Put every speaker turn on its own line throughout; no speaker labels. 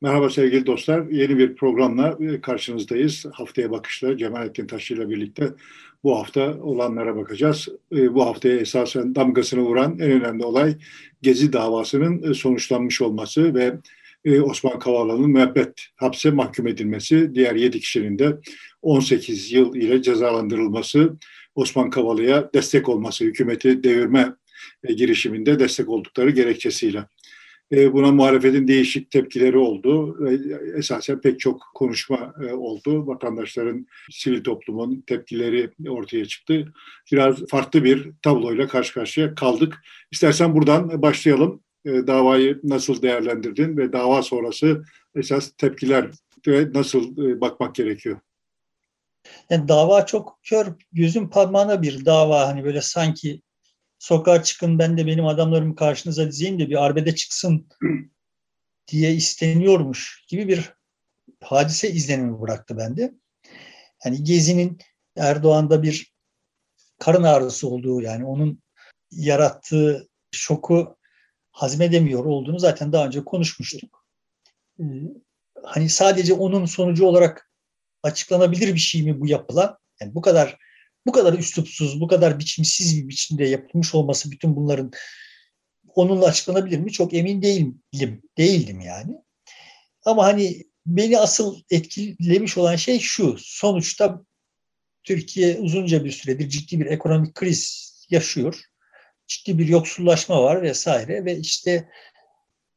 Merhaba sevgili dostlar. Yeni bir programla e, karşınızdayız. Haftaya bakışla Cemalettin Taşçı ile birlikte bu hafta olanlara bakacağız. E, bu haftaya esasen damgasını vuran en önemli olay Gezi davasının e, sonuçlanmış olması ve Osman Kavala'nın müebbet hapse mahkum edilmesi, diğer 7 kişinin de 18 yıl ile cezalandırılması, Osman Kavala'ya destek olması, hükümeti devirme girişiminde destek oldukları gerekçesiyle. E, buna muhalefetin değişik tepkileri oldu. Esasen pek çok konuşma e, oldu. Vatandaşların, sivil toplumun tepkileri ortaya çıktı. Biraz farklı bir tabloyla karşı karşıya kaldık. İstersen buradan başlayalım. E, davayı nasıl değerlendirdin ve dava sonrası esas tepkiler ve nasıl bakmak gerekiyor?
Yani dava çok kör, gözün parmağına bir dava. Hani böyle sanki sokağa çıkın ben de benim adamlarımı karşınıza dizeyim de bir arbede çıksın diye isteniyormuş gibi bir hadise izlenimi bıraktı bende. Yani Gezi'nin Erdoğan'da bir karın ağrısı olduğu yani onun yarattığı şoku hazmedemiyor olduğunu zaten daha önce konuşmuştuk. Ee, hani sadece onun sonucu olarak açıklanabilir bir şey mi bu yapılan? Yani bu kadar bu kadar üslupsuz, bu kadar biçimsiz bir biçimde yapılmış olması bütün bunların onunla açıklanabilir mi? Çok emin değilim, değildim yani. Ama hani beni asıl etkilemiş olan şey şu. Sonuçta Türkiye uzunca bir süredir ciddi bir ekonomik kriz yaşıyor. Ciddi bir yoksullaşma var vesaire ve işte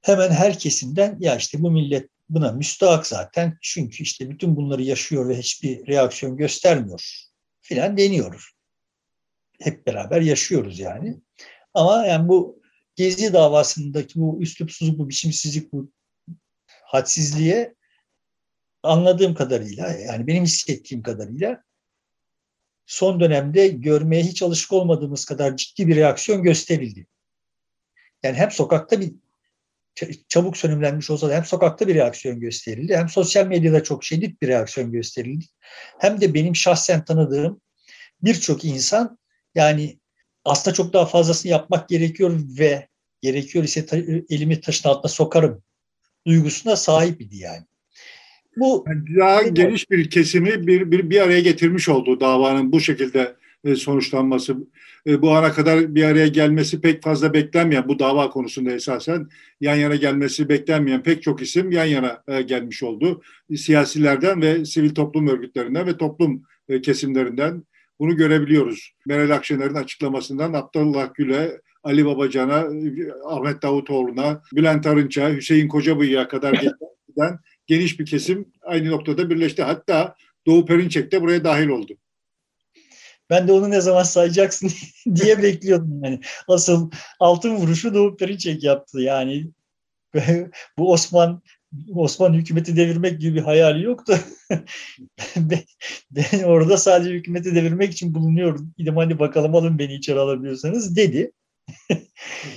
hemen her kesimden ya işte bu millet buna müstahak zaten çünkü işte bütün bunları yaşıyor ve hiçbir reaksiyon göstermiyor filan deniyoruz. Hep beraber yaşıyoruz yani. Ama yani bu Gezi davasındaki bu üslupsuzluk, bu biçimsizlik, bu hadsizliğe anladığım kadarıyla yani benim hissettiğim kadarıyla son dönemde görmeye hiç alışık olmadığımız kadar ciddi bir reaksiyon gösterildi. Yani hem sokakta bir çabuk sönümlenmiş olsa da hem sokakta bir reaksiyon gösterildi hem sosyal medyada çok şiddet bir reaksiyon gösterildi. Hem de benim şahsen tanıdığım birçok insan yani aslında çok daha fazlasını yapmak gerekiyor ve gerekiyor ise ta, elimi taşın altına sokarım duygusuna sahip idi yani.
Bu yani daha geniş bir kesimi bir, bir, bir araya getirmiş oldu davanın bu şekilde e, sonuçlanması. E, bu ana kadar bir araya gelmesi pek fazla beklenmeyen bu dava konusunda esasen yan yana gelmesi beklenmeyen pek çok isim yan yana e, gelmiş oldu. Siyasilerden ve sivil toplum örgütlerinden ve toplum kesimlerinden bunu görebiliyoruz. Meral Akşener'in açıklamasından Abdullah Gül'e, Ali Babacan'a, Ahmet Davutoğlu'na, Bülent Arınç'a, Hüseyin Kocabıyık'a kadar giden geniş bir kesim aynı noktada birleşti. Hatta Doğu Perinçek de buraya dahil oldu.
Ben de onu ne zaman sayacaksın diye bekliyordum. Yani asıl altın vuruşu Doğu Perinçek yaptı. Yani bu Osman Osman hükümeti devirmek gibi bir hayali yoktu. ben, ben orada sadece hükümeti devirmek için bulunuyorum. Dedim hani bakalım alın beni içeri alabiliyorsanız dedi.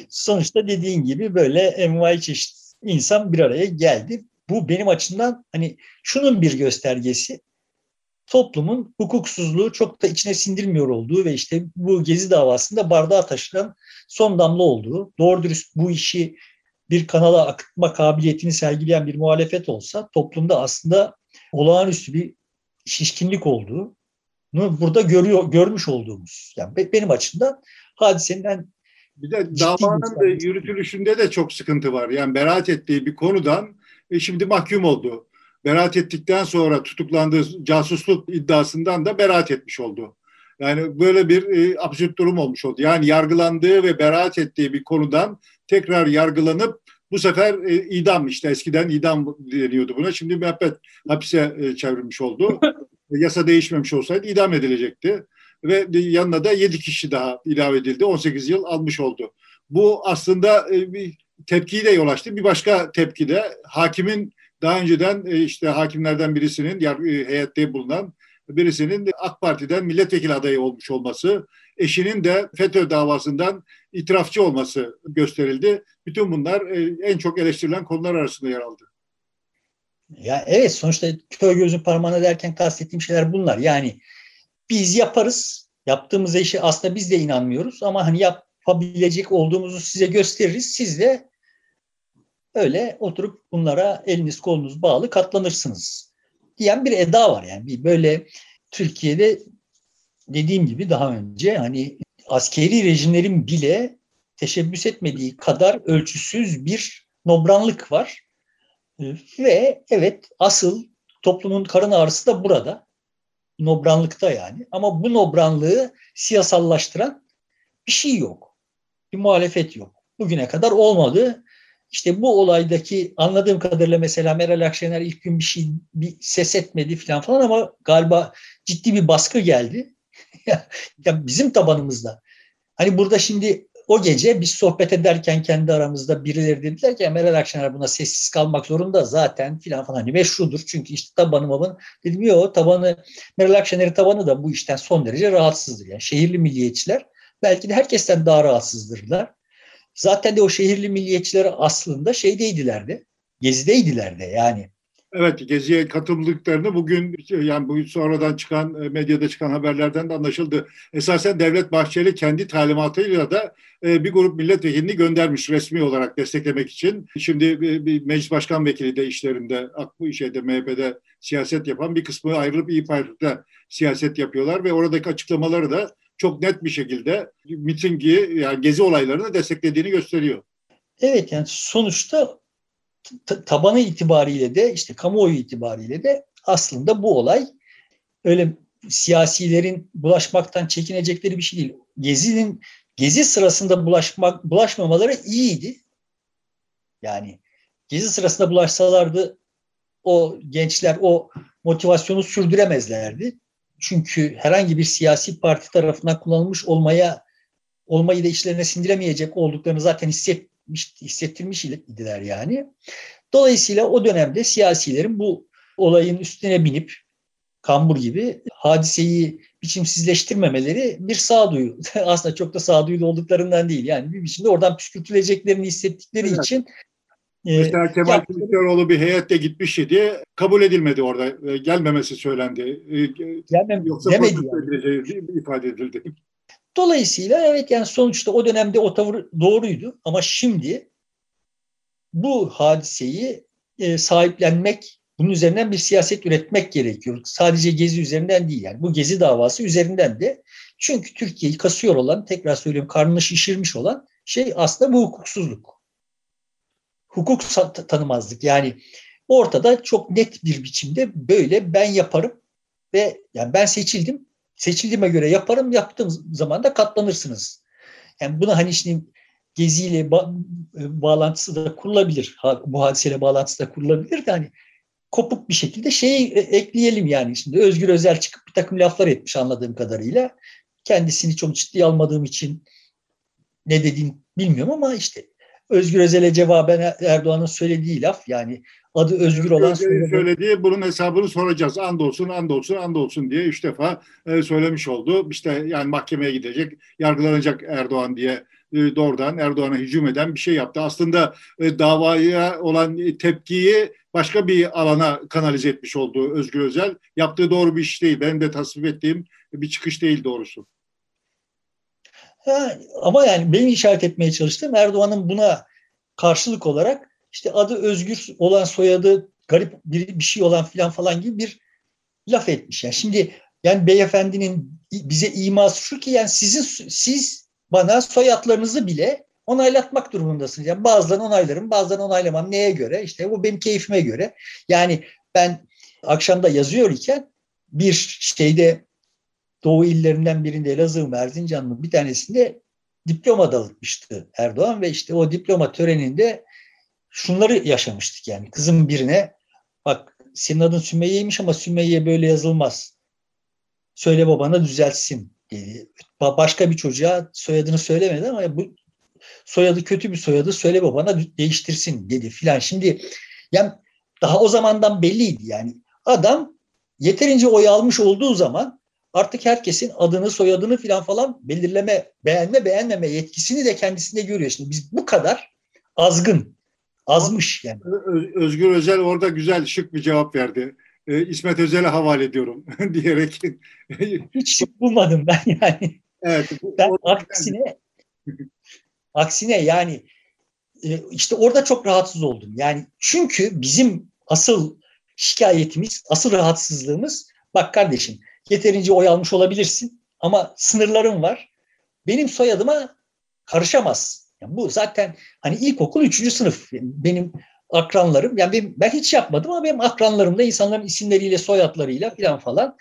Sonuçta dediğin gibi böyle envai çeşit insan bir araya geldi. Bu benim açımdan hani şunun bir göstergesi toplumun hukuksuzluğu çok da içine sindirmiyor olduğu ve işte bu gezi davasında bardağa taşıran son damla olduğu, doğru dürüst bu işi bir kanala akıtma kabiliyetini sergileyen bir muhalefet olsa toplumda aslında olağanüstü bir şişkinlik olduğu burada görüyor görmüş olduğumuz. Yani benim açımdan hadisenin
bir de davanın da yürütülüşünde de çok sıkıntı var. Yani beraat ettiği bir konudan e, şimdi mahkum oldu. Beraat ettikten sonra tutuklandığı casusluk iddiasından da beraat etmiş oldu. Yani böyle bir e, absürt durum olmuş oldu. Yani yargılandığı ve beraat ettiği bir konudan tekrar yargılanıp bu sefer e, idam işte eskiden idam deniyordu buna. Şimdi müebbet hapise e, çevrilmiş oldu. Yasa değişmemiş olsaydı idam edilecekti. Ve yanına da 7 kişi daha ilave edildi. 18 yıl almış oldu. Bu aslında e, bir tepkiyi de yol açtı. Bir başka tepki de hakimin daha önceden e, işte hakimlerden birisinin e, heyette bulunan birisinin AK Parti'den milletvekili adayı olmuş olması, eşinin de FETÖ davasından itirafçı olması gösterildi. Bütün bunlar e, en çok eleştirilen konular arasında yer aldı.
Ya evet sonuçta köy gözü parmağına derken kastettiğim şeyler bunlar. Yani biz yaparız. Yaptığımız işi aslında biz de inanmıyoruz ama hani yapabilecek olduğumuzu size gösteririz. Siz de öyle oturup bunlara eliniz kolunuz bağlı katlanırsınız diyen bir eda var yani. Bir böyle Türkiye'de dediğim gibi daha önce hani askeri rejimlerin bile teşebbüs etmediği kadar ölçüsüz bir nobranlık var. Ve evet asıl toplumun karın ağrısı da burada. Nobranlıkta yani. Ama bu nobranlığı siyasallaştıran bir şey yok. Bir muhalefet yok. Bugüne kadar olmadı. İşte bu olaydaki anladığım kadarıyla mesela Meral Akşener ilk gün bir şey bir ses etmedi falan falan ama galiba ciddi bir baskı geldi. ya bizim tabanımızda. Hani burada şimdi o gece biz sohbet ederken kendi aramızda birileri dediler ki Meral Akşener buna sessiz kalmak zorunda zaten filan falan. Hani meşrudur çünkü işte tabanımın dedim yok tabanı Meral Akşener'in tabanı da bu işten son derece rahatsızdır. Yani şehirli milliyetçiler belki de herkesten daha rahatsızdırlar. Zaten de o şehirli milliyetçiler aslında şeydeydiler de, gezideydiler de yani.
Evet, Gezi'ye katıldıklarını bugün yani bu sonradan çıkan e, medyada çıkan haberlerden de anlaşıldı. Esasen Devlet Bahçeli kendi talimatıyla da e, bir grup milletvekilini göndermiş resmi olarak desteklemek için. Şimdi bir meclis başkan vekili de işlerinde bu şeyde MHP'de siyaset yapan bir kısmı ayrılıp İYİ Parti'de siyaset yapıyorlar ve oradaki açıklamaları da çok net bir şekilde mitingi yani gezi olaylarını desteklediğini gösteriyor.
Evet yani sonuçta tabanı itibariyle de işte kamuoyu itibariyle de aslında bu olay öyle siyasilerin bulaşmaktan çekinecekleri bir şey değil. Gezi'nin gezi sırasında bulaşmak bulaşmamaları iyiydi. Yani gezi sırasında bulaşsalardı o gençler o motivasyonu sürdüremezlerdi. Çünkü herhangi bir siyasi parti tarafından kullanılmış olmaya olmayı da içlerine sindiremeyecek olduklarını zaten hissetmiş, hissettirmiş idiler yani. Dolayısıyla o dönemde siyasilerin bu olayın üstüne binip kambur gibi hadiseyi biçimsizleştirmemeleri bir sağduyu. Aslında çok da sağduyulu olduklarından değil. Yani bir biçimde oradan püskürtüleceklerini hissettikleri evet. için
Mesela Kemal ya, Kılıçdaroğlu bir heyette gitmiş idi. Kabul edilmedi orada. E, gelmemesi söylendi. E,
Gelmem, Yoksa demedi yani.
ifade edildi.
Dolayısıyla evet yani sonuçta o dönemde o tavır doğruydu. Ama şimdi bu hadiseyi e, sahiplenmek, bunun üzerinden bir siyaset üretmek gerekiyor. Sadece Gezi üzerinden değil yani. Bu Gezi davası üzerinden de. Çünkü Türkiye'yi kasıyor olan, tekrar söylüyorum karnını şişirmiş olan şey aslında bu hukuksuzluk hukuk tanımazlık. Yani ortada çok net bir biçimde böyle ben yaparım ve yani ben seçildim. Seçildiğime göre yaparım. Yaptığım zaman da katlanırsınız. Yani buna hani şimdi geziyle ba- e, bağlantısı da kurulabilir. Bu hadiseyle bağlantısı da kurulabilir de hani kopuk bir şekilde şeyi e, ekleyelim yani. Şimdi Özgür Özel çıkıp bir takım laflar etmiş anladığım kadarıyla. Kendisini çok ciddi almadığım için ne dediğini bilmiyorum ama işte Özgür Özel'e cevaben Erdoğan'ın söylediği laf yani adı Özgür olan
söylediği, söylediği bunun hesabını soracağız. Andolsun, andolsun, andolsun diye üç defa e, söylemiş oldu. İşte yani mahkemeye gidecek, yargılanacak Erdoğan diye e, doğrudan Erdoğan'a hücum eden bir şey yaptı. Aslında e, davaya olan tepkiyi başka bir alana kanalize etmiş oldu Özgür Özel. Yaptığı doğru bir iş değil. Benim de tasvip ettiğim bir çıkış değil doğrusu.
Ha, ama yani benim işaret etmeye çalıştığım Erdoğan'ın buna karşılık olarak işte adı Özgür olan soyadı garip bir, bir şey olan filan falan gibi bir laf etmiş. Yani şimdi yani beyefendinin bize iması şu ki yani sizin siz bana soyadlarınızı bile onaylatmak durumundasınız. Yani bazılarını onaylarım, bazılarını onaylamam. Neye göre? İşte bu benim keyfime göre. Yani ben akşamda yazıyor iken bir şeyde Doğu illerinden birinde Elazığ mı Erzincan mı bir tanesinde diploma dağıtmıştı Erdoğan ve işte o diploma töreninde şunları yaşamıştık yani kızım birine bak senin adın Sümeyye'ymiş ama Sümeyye böyle yazılmaz. Söyle babana düzeltsin dedi. Başka bir çocuğa soyadını söylemedi ama bu soyadı kötü bir soyadı söyle babana değiştirsin dedi filan. Şimdi yani daha o zamandan belliydi yani adam yeterince oy almış olduğu zaman artık herkesin adını, soyadını filan falan belirleme, beğenme, beğenmeme yetkisini de kendisinde görüyor. Şimdi biz bu kadar azgın, azmış yani.
Özgür Özel orada güzel, şık bir cevap verdi. Ee, İsmet Özel'e havale ediyorum diyerek.
Hiç şık bulmadım ben yani. Evet. Ben aksine aksine yani e, işte orada çok rahatsız oldum. Yani çünkü bizim asıl şikayetimiz, asıl rahatsızlığımız bak kardeşim yeterince oy almış olabilirsin ama sınırların var. Benim soyadıma karışamaz. Yani bu zaten hani ilkokul üçüncü sınıf benim akranlarım yani benim, ben hiç yapmadım ama benim akranlarımda insanların isimleriyle soyadlarıyla falan falan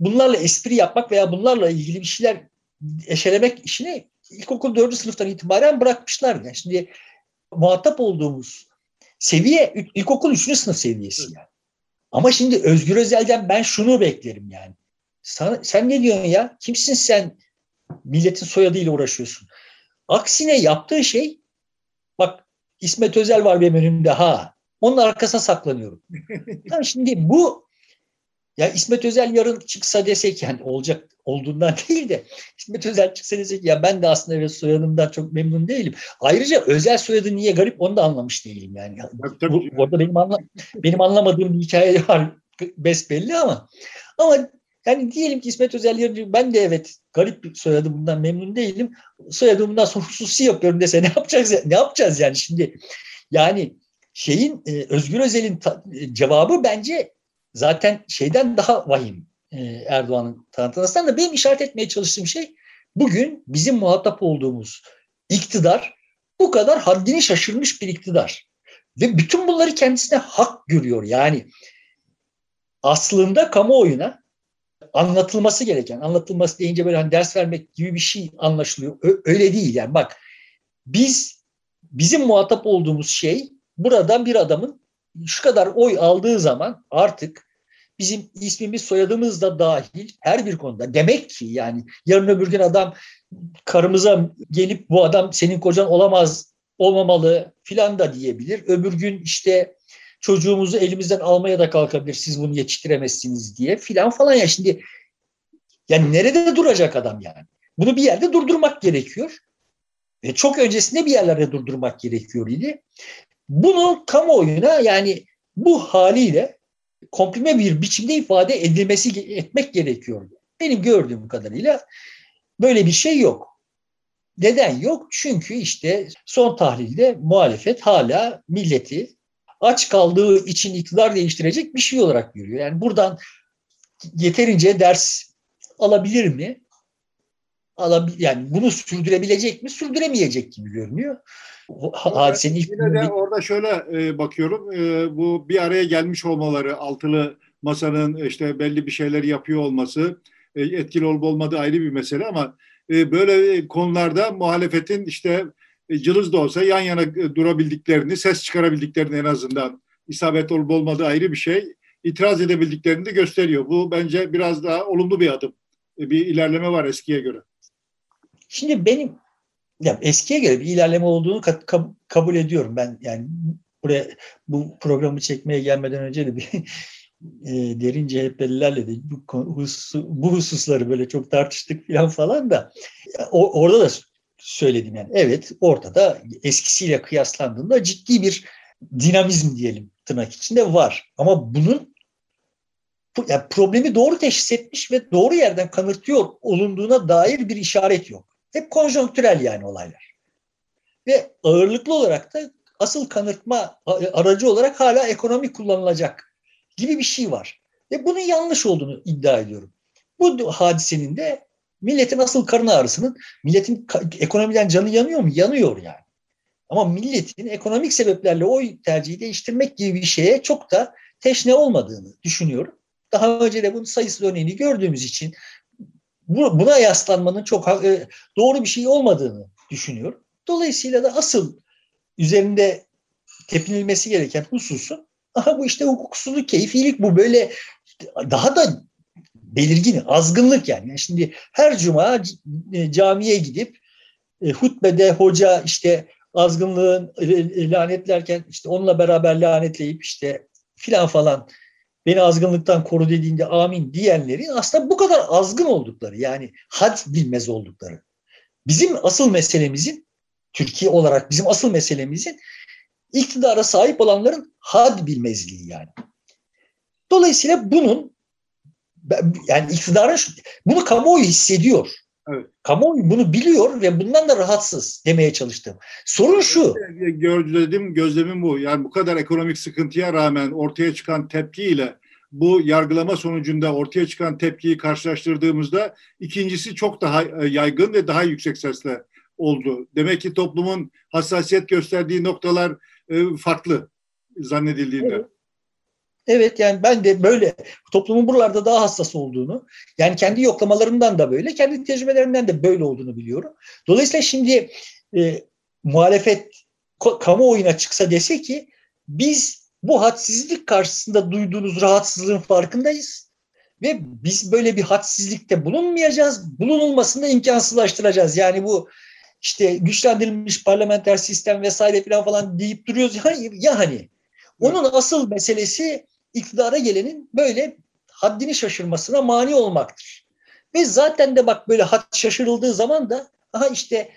bunlarla espri yapmak veya bunlarla ilgili bir şeyler eşelemek işini ilkokul dördüncü sınıftan itibaren bırakmışlar. Yani şimdi muhatap olduğumuz seviye ilkokul üçüncü sınıf seviyesi yani. Ama şimdi Özgür Özel'den ben şunu beklerim yani. Sen, sen ne diyorsun ya? Kimsin sen? Milletin soyadıyla uğraşıyorsun. Aksine yaptığı şey bak İsmet Özel var benim önümde ha. Onun arkasına saklanıyorum. yani şimdi bu ya İsmet Özel yarın çıksa desek yani olacak olduğundan değil de İsmet Özel çıksa desek ya ben de aslında evet soyadımdan çok memnun değilim. Ayrıca özel soyadı niye garip onu da anlamış değilim yani. Tabii, tabii. Bu, arada benim, anla, benim anlamadığım bir hikaye var besbelli ama ama yani diyelim ki İsmet Özel yarın ben de evet garip bir soyadı bundan memnun değilim. Soyadımdan sonra hususi yapıyorum dese ne yapacağız ne yapacağız yani şimdi yani şeyin e, Özgür Özel'in e, cevabı bence zaten şeyden daha vahim e, Erdoğan'ın tanıtmasından da benim işaret etmeye çalıştığım şey bugün bizim muhatap olduğumuz iktidar bu kadar haddini şaşırmış bir iktidar. Ve bütün bunları kendisine hak görüyor. Yani aslında kamuoyuna anlatılması gereken, anlatılması deyince böyle hani ders vermek gibi bir şey anlaşılıyor. Öyle değil yani bak biz bizim muhatap olduğumuz şey buradan bir adamın şu kadar oy aldığı zaman artık bizim ismimiz soyadımız da dahil her bir konuda. Demek ki yani yarın öbür gün adam karımıza gelip bu adam senin kocan olamaz, olmamalı filan da diyebilir. Öbür gün işte çocuğumuzu elimizden almaya da kalkabilir siz bunu yetiştiremezsiniz diye filan falan ya şimdi yani nerede duracak adam yani? Bunu bir yerde durdurmak gerekiyor. Ve çok öncesinde bir yerlerde durdurmak gerekiyor idi. Bunu kamuoyuna yani bu haliyle komprime bir biçimde ifade edilmesi etmek gerekiyor. Benim gördüğüm kadarıyla böyle bir şey yok. Neden yok? Çünkü işte son tahlilde muhalefet hala milleti aç kaldığı için iktidar değiştirecek bir şey olarak görüyor. Yani buradan yeterince ders alabilir mi? Alabil yani bunu sürdürebilecek mi? Sürdüremeyecek gibi görünüyor.
Hadisenin ilk Yine de orada şöyle e, bakıyorum. E, bu bir araya gelmiş olmaları, altılı masanın işte belli bir şeyler yapıyor olması, e, etkili olup olmadığı ayrı bir mesele ama e, böyle konularda muhalefetin işte e, cılız da olsa yan yana e, durabildiklerini, ses çıkarabildiklerini en azından isabet olup olmadığı ayrı bir şey. itiraz edebildiklerini de gösteriyor. Bu bence biraz daha olumlu bir adım. E, bir ilerleme var eskiye göre.
Şimdi benim ya eskiye göre bir ilerleme olduğunu ka- kabul ediyorum ben. Yani buraya bu programı çekmeye gelmeden önce de bir e, derin CHP'lilerle de bu, bu hususları böyle çok tartıştık falan falan da o, orada da söyledim yani. Evet ortada eskisiyle kıyaslandığında ciddi bir dinamizm diyelim tırnak içinde var. Ama bunun yani problemi doğru teşhis etmiş ve doğru yerden kanırtıyor olunduğuna dair bir işaret yok. Hep konjonktürel yani olaylar. Ve ağırlıklı olarak da asıl kanırtma aracı olarak hala ekonomi kullanılacak gibi bir şey var. Ve bunun yanlış olduğunu iddia ediyorum. Bu hadisenin de milletin asıl karın ağrısının milletin ekonomiden canı yanıyor mu? Yanıyor yani. Ama milletin ekonomik sebeplerle oy tercihi değiştirmek gibi bir şeye çok da teşne olmadığını düşünüyorum. Daha önce de bunun sayısız örneğini gördüğümüz için buna yaslanmanın çok e, doğru bir şey olmadığını düşünüyorum. Dolayısıyla da asıl üzerinde tepinilmesi gereken hususun aha bu işte hukuksuzluk, keyfilik bu böyle daha da belirgin, azgınlık yani. yani şimdi her cuma e, camiye gidip e, hutbede hoca işte azgınlığın lanetlerken işte onunla beraber lanetleyip işte filan falan beni azgınlıktan koru dediğinde amin diyenlerin aslında bu kadar azgın oldukları yani had bilmez oldukları. Bizim asıl meselemizin Türkiye olarak bizim asıl meselemizin iktidara sahip olanların had bilmezliği yani. Dolayısıyla bunun yani iktidarın bunu kamuoyu hissediyor. Evet. Kamuoyu bunu biliyor ve bundan da rahatsız demeye çalıştım. Sorun şu.
Gözledim, gözlemim bu. Yani bu kadar ekonomik sıkıntıya rağmen ortaya çıkan tepkiyle bu yargılama sonucunda ortaya çıkan tepkiyi karşılaştırdığımızda ikincisi çok daha e, yaygın ve daha yüksek sesle oldu. Demek ki toplumun hassasiyet gösterdiği noktalar e, farklı zannedildiğinde.
Evet. Evet yani ben de böyle toplumun buralarda daha hassas olduğunu yani kendi yoklamalarımdan da böyle kendi tecrübelerimden de böyle olduğunu biliyorum. Dolayısıyla şimdi e, muhalefet kamuoyuna çıksa dese ki biz bu hadsizlik karşısında duyduğunuz rahatsızlığın farkındayız ve biz böyle bir hadsizlikte bulunmayacağız. Bulunulmasını imkansızlaştıracağız. Yani bu işte güçlendirilmiş parlamenter sistem vesaire falan falan deyip duruyoruz. Ya, ya hani onun asıl meselesi iktidara gelenin böyle haddini şaşırmasına mani olmaktır. Ve zaten de bak böyle had şaşırıldığı zaman da aha işte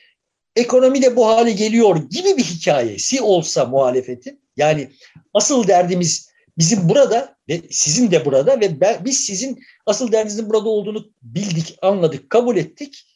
ekonomi de bu hale geliyor gibi bir hikayesi olsa muhalefetin yani asıl derdimiz bizim burada ve sizin de burada ve ben, biz sizin asıl derdinizin burada olduğunu bildik, anladık, kabul ettik.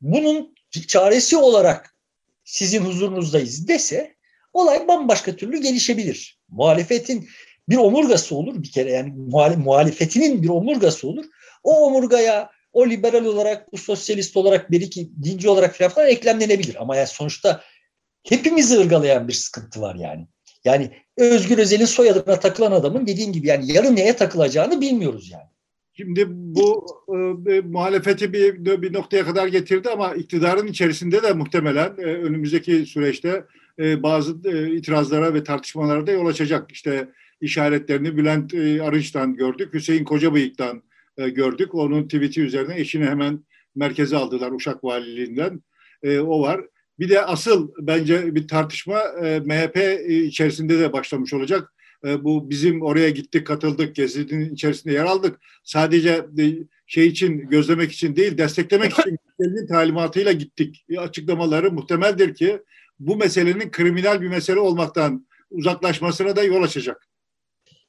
Bunun çaresi olarak sizin huzurunuzdayız dese olay bambaşka türlü gelişebilir. Muhalefetin bir omurgası olur bir kere yani muhalefetinin bir omurgası olur. O omurgaya o liberal olarak, bu sosyalist olarak, bir iki dinci olarak falan, eklemlenebilir. Ama yani sonuçta hepimizi ırgalayan bir sıkıntı var yani. Yani Özgür Özel'in soyadına takılan adamın dediğim gibi yani yarın neye takılacağını bilmiyoruz yani.
Şimdi bu e, muhalefeti bir, bir noktaya kadar getirdi ama iktidarın içerisinde de muhtemelen e, önümüzdeki süreçte e, bazı e, itirazlara ve tartışmalara da yol açacak. İşte işaretlerini Bülent e, Arınç'tan gördük, Hüseyin Kocabıyık'tan e, gördük. Onun tweet'i üzerine eşini hemen merkeze aldılar Uşak Valiliğinden. E, o var. Bir de asıl bence bir tartışma e, MHP içerisinde de başlamış olacak. E, bu bizim oraya gittik, katıldık, gezinin içerisinde yer aldık. Sadece e, şey için, gözlemek için değil, desteklemek için kendi talimatıyla gittik. E, açıklamaları muhtemeldir ki bu meselenin kriminal bir mesele olmaktan uzaklaşmasına da yol açacak.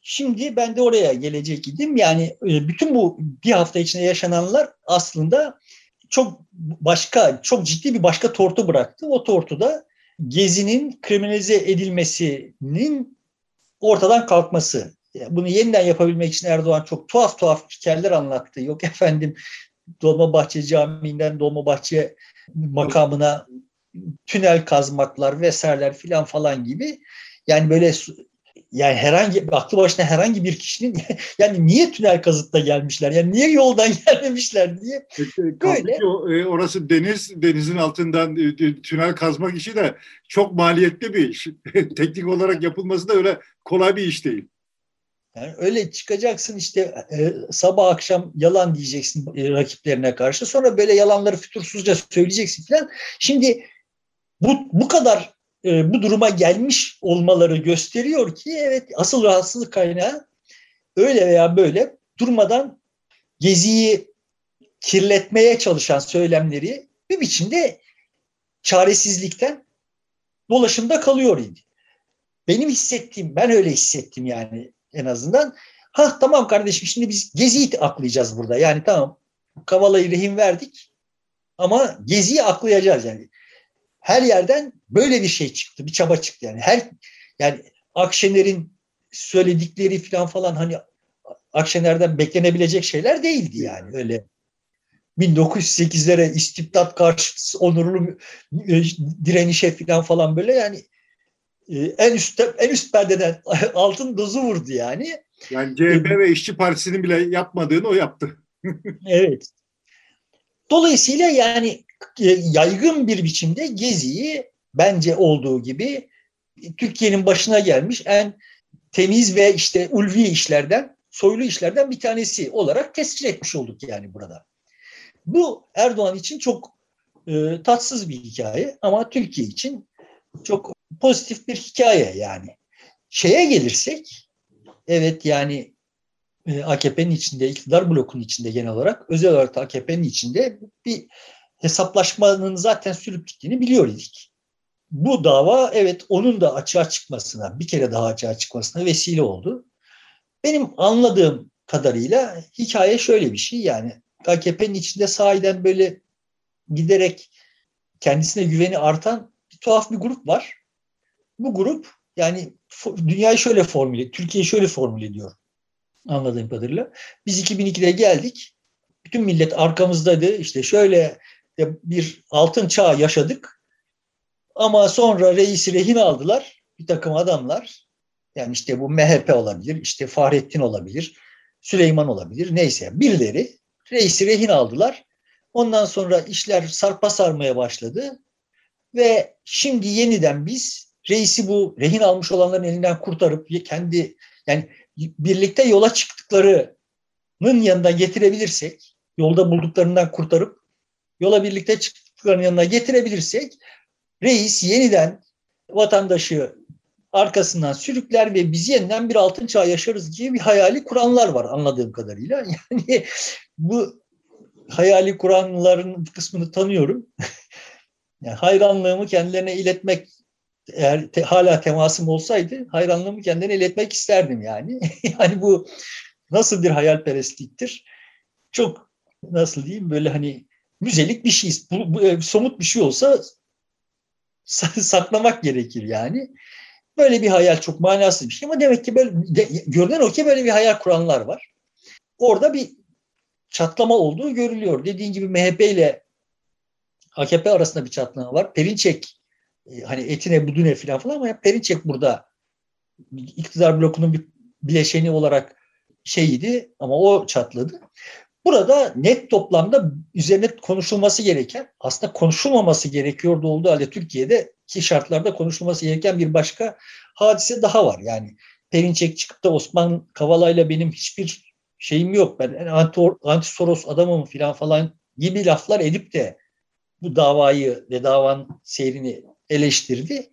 Şimdi ben de oraya gelecek idim. Yani e, bütün bu bir hafta içinde yaşananlar aslında çok başka, çok ciddi bir başka tortu bıraktı. O tortu da Gezi'nin kriminalize edilmesinin ortadan kalkması. Bunu yeniden yapabilmek için Erdoğan çok tuhaf tuhaf hikayeler anlattı. Yok efendim Dolmabahçe Camii'nden Dolmabahçe makamına tünel kazmaklar vesaireler filan falan gibi. Yani böyle yani herhangi aklı başına herhangi bir kişinin yani niye tünel kazıp da gelmişler yani niye yoldan gelmemişler diye
böyle. E, orası deniz denizin altından e, tünel kazmak işi de çok maliyetli bir iş. Teknik olarak yapılması da öyle kolay bir iş değil.
Yani öyle çıkacaksın işte e, sabah akşam yalan diyeceksin e, rakiplerine karşı. Sonra böyle yalanları fütursuzca söyleyeceksin falan. Şimdi bu bu kadar e, bu duruma gelmiş olmaları gösteriyor ki evet asıl rahatsızlık kaynağı öyle veya böyle durmadan geziyi kirletmeye çalışan söylemleri bir biçimde çaresizlikten dolaşımda kalıyor idi. Benim hissettiğim, ben öyle hissettim yani en azından. Ha tamam kardeşim şimdi biz Gezi'yi aklayacağız burada. Yani tamam Kavala'yı rehin verdik ama Gezi'yi aklayacağız yani her yerden böyle bir şey çıktı, bir çaba çıktı yani. Her yani Akşener'in söyledikleri falan falan hani Akşener'den beklenebilecek şeyler değildi yani öyle. 1908'lere istibdat karşıtı onurlu e, direnişe falan falan böyle yani e, en üst en üst perdeden altın dozu vurdu yani.
Yani CHP ve İşçi Partisi'nin bile yapmadığını o yaptı.
evet. Dolayısıyla yani yaygın bir biçimde Gezi'yi bence olduğu gibi Türkiye'nin başına gelmiş en temiz ve işte ulvi işlerden, soylu işlerden bir tanesi olarak tescil etmiş olduk yani burada. Bu Erdoğan için çok e, tatsız bir hikaye ama Türkiye için çok pozitif bir hikaye yani. Şeye gelirsek, evet yani e, AKP'nin içinde, iktidar blokunun içinde genel olarak, özel olarak AKP'nin içinde bir hesaplaşmanın zaten sürüp gittiğini biliyor idik. Bu dava evet onun da açığa çıkmasına, bir kere daha açığa çıkmasına vesile oldu. Benim anladığım kadarıyla hikaye şöyle bir şey yani AKP'nin içinde sahiden böyle giderek kendisine güveni artan bir tuhaf bir grup var. Bu grup yani dünyayı şöyle formüle, Türkiye'yi şöyle formüle ediyor anladığım kadarıyla. Biz 2002'de geldik. Bütün millet arkamızdaydı. İşte şöyle bir altın çağ yaşadık. Ama sonra reisi rehin aldılar bir takım adamlar. Yani işte bu MHP olabilir, işte Fahrettin olabilir, Süleyman olabilir, neyse birileri reisi rehin aldılar. Ondan sonra işler sarpa sarmaya başladı ve şimdi yeniden biz reisi bu rehin almış olanların elinden kurtarıp kendi yani birlikte yola çıktıklarının yanına getirebilirsek, yolda bulduklarından kurtarıp yola birlikte çıktıklarının yanına getirebilirsek reis yeniden vatandaşı arkasından sürükler ve biz yeniden bir altın çağ yaşarız diye bir hayali kuranlar var anladığım kadarıyla. Yani bu hayali kuranların kısmını tanıyorum. yani hayranlığımı kendilerine iletmek eğer te, hala temasım olsaydı hayranlığımı kendilerine iletmek isterdim yani. yani bu nasıl bir hayalperestliktir? Çok nasıl diyeyim böyle hani müzelik bir şey, bu, bu, e, somut bir şey olsa saklamak gerekir yani. Böyle bir hayal çok manasız bir şey ama demek ki böyle de, görünen o ki böyle bir hayal kuranlar var. Orada bir çatlama olduğu görülüyor. Dediğin gibi MHP ile AKP arasında bir çatlama var. Perinçek e, hani etine budune falan falan ama Perinçek burada iktidar blokunun bir bileşeni olarak şeydi ama o çatladı. Burada net toplamda üzerine konuşulması gereken, aslında konuşulmaması gerekiyordu olduğu halde Türkiye'de ki şartlarda konuşulması gereken bir başka hadise daha var. Yani Perinçek çıkıp da Osman Kavala'yla benim hiçbir şeyim yok. Ben anti, anti Soros adamım falan falan gibi laflar edip de bu davayı ve davanın seyrini eleştirdi.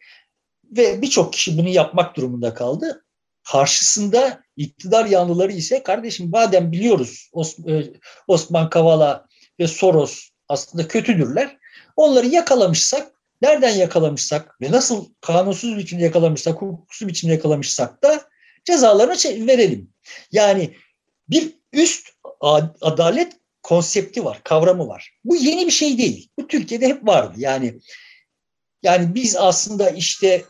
Ve birçok kişi bunu yapmak durumunda kaldı. Karşısında iktidar yanlıları ise kardeşim madem biliyoruz e, Osman Kavala ve Soros aslında kötüdürler. Onları yakalamışsak, nereden yakalamışsak ve nasıl kanunsuz biçimde yakalamışsak, hukuksuz biçimde yakalamışsak da cezalarını verelim. Yani bir üst adalet konsepti var, kavramı var. Bu yeni bir şey değil. Bu Türkiye'de hep vardı. Yani yani biz aslında işte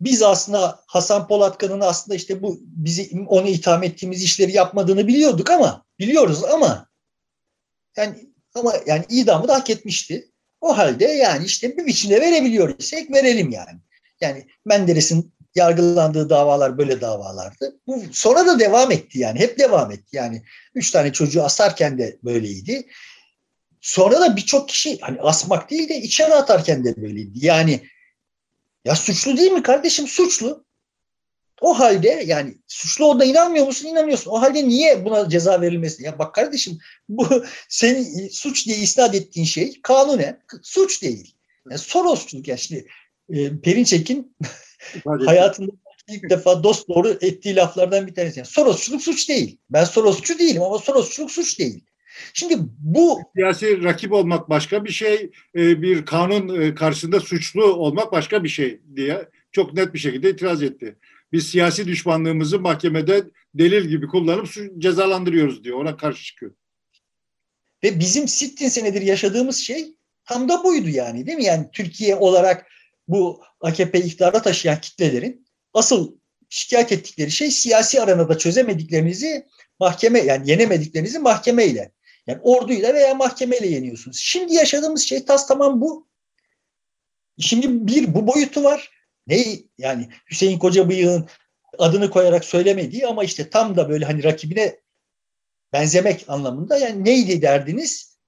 biz aslında Hasan Polatkan'ın aslında işte bu bizi onu itham ettiğimiz işleri yapmadığını biliyorduk ama biliyoruz ama yani ama yani idamı da hak etmişti. O halde yani işte bir biçimde verebiliyor isek verelim yani. Yani Menderes'in yargılandığı davalar böyle davalardı. Bu sonra da devam etti yani. Hep devam etti. Yani üç tane çocuğu asarken de böyleydi. Sonra da birçok kişi hani asmak değil de içeri atarken de böyleydi. Yani ya suçlu değil mi kardeşim? Suçlu. O halde yani suçlu olduğuna inanmıyor musun? İnanıyorsun. O halde niye buna ceza verilmesi? Ya bak kardeşim bu senin suç diye isnat ettiğin şey kanunen suç değil. Yani Sorosçuluk ya şimdi e, Perinçek'in hayatında ilk defa dost doğru ettiği laflardan bir tanesi. Yani Sorosçuluk suç değil. Ben Sorosçu değilim ama Sorosçuluk suç değil. Şimdi bu
siyasi rakip olmak başka bir şey, e, bir kanun e, karşısında suçlu olmak başka bir şey diye çok net bir şekilde itiraz etti. Biz siyasi düşmanlığımızı mahkemede delil gibi kullanıp cezalandırıyoruz diyor. Ona karşı çıkıyor.
Ve bizim sittin senedir yaşadığımız şey tam da buydu yani değil mi? Yani Türkiye olarak bu AKP iktidara taşıyan kitlelerin asıl şikayet ettikleri şey siyasi aranada çözemediklerinizi mahkeme yani yenemediklerinizi mahkemeyle yani orduyla veya mahkemeyle yeniyorsunuz. Şimdi yaşadığımız şey tas tamam bu. Şimdi bir bu boyutu var. Ne yani Hüseyin Kocabıyık'ın adını koyarak söylemediği ama işte tam da böyle hani rakibine benzemek anlamında yani neydi derdiniz?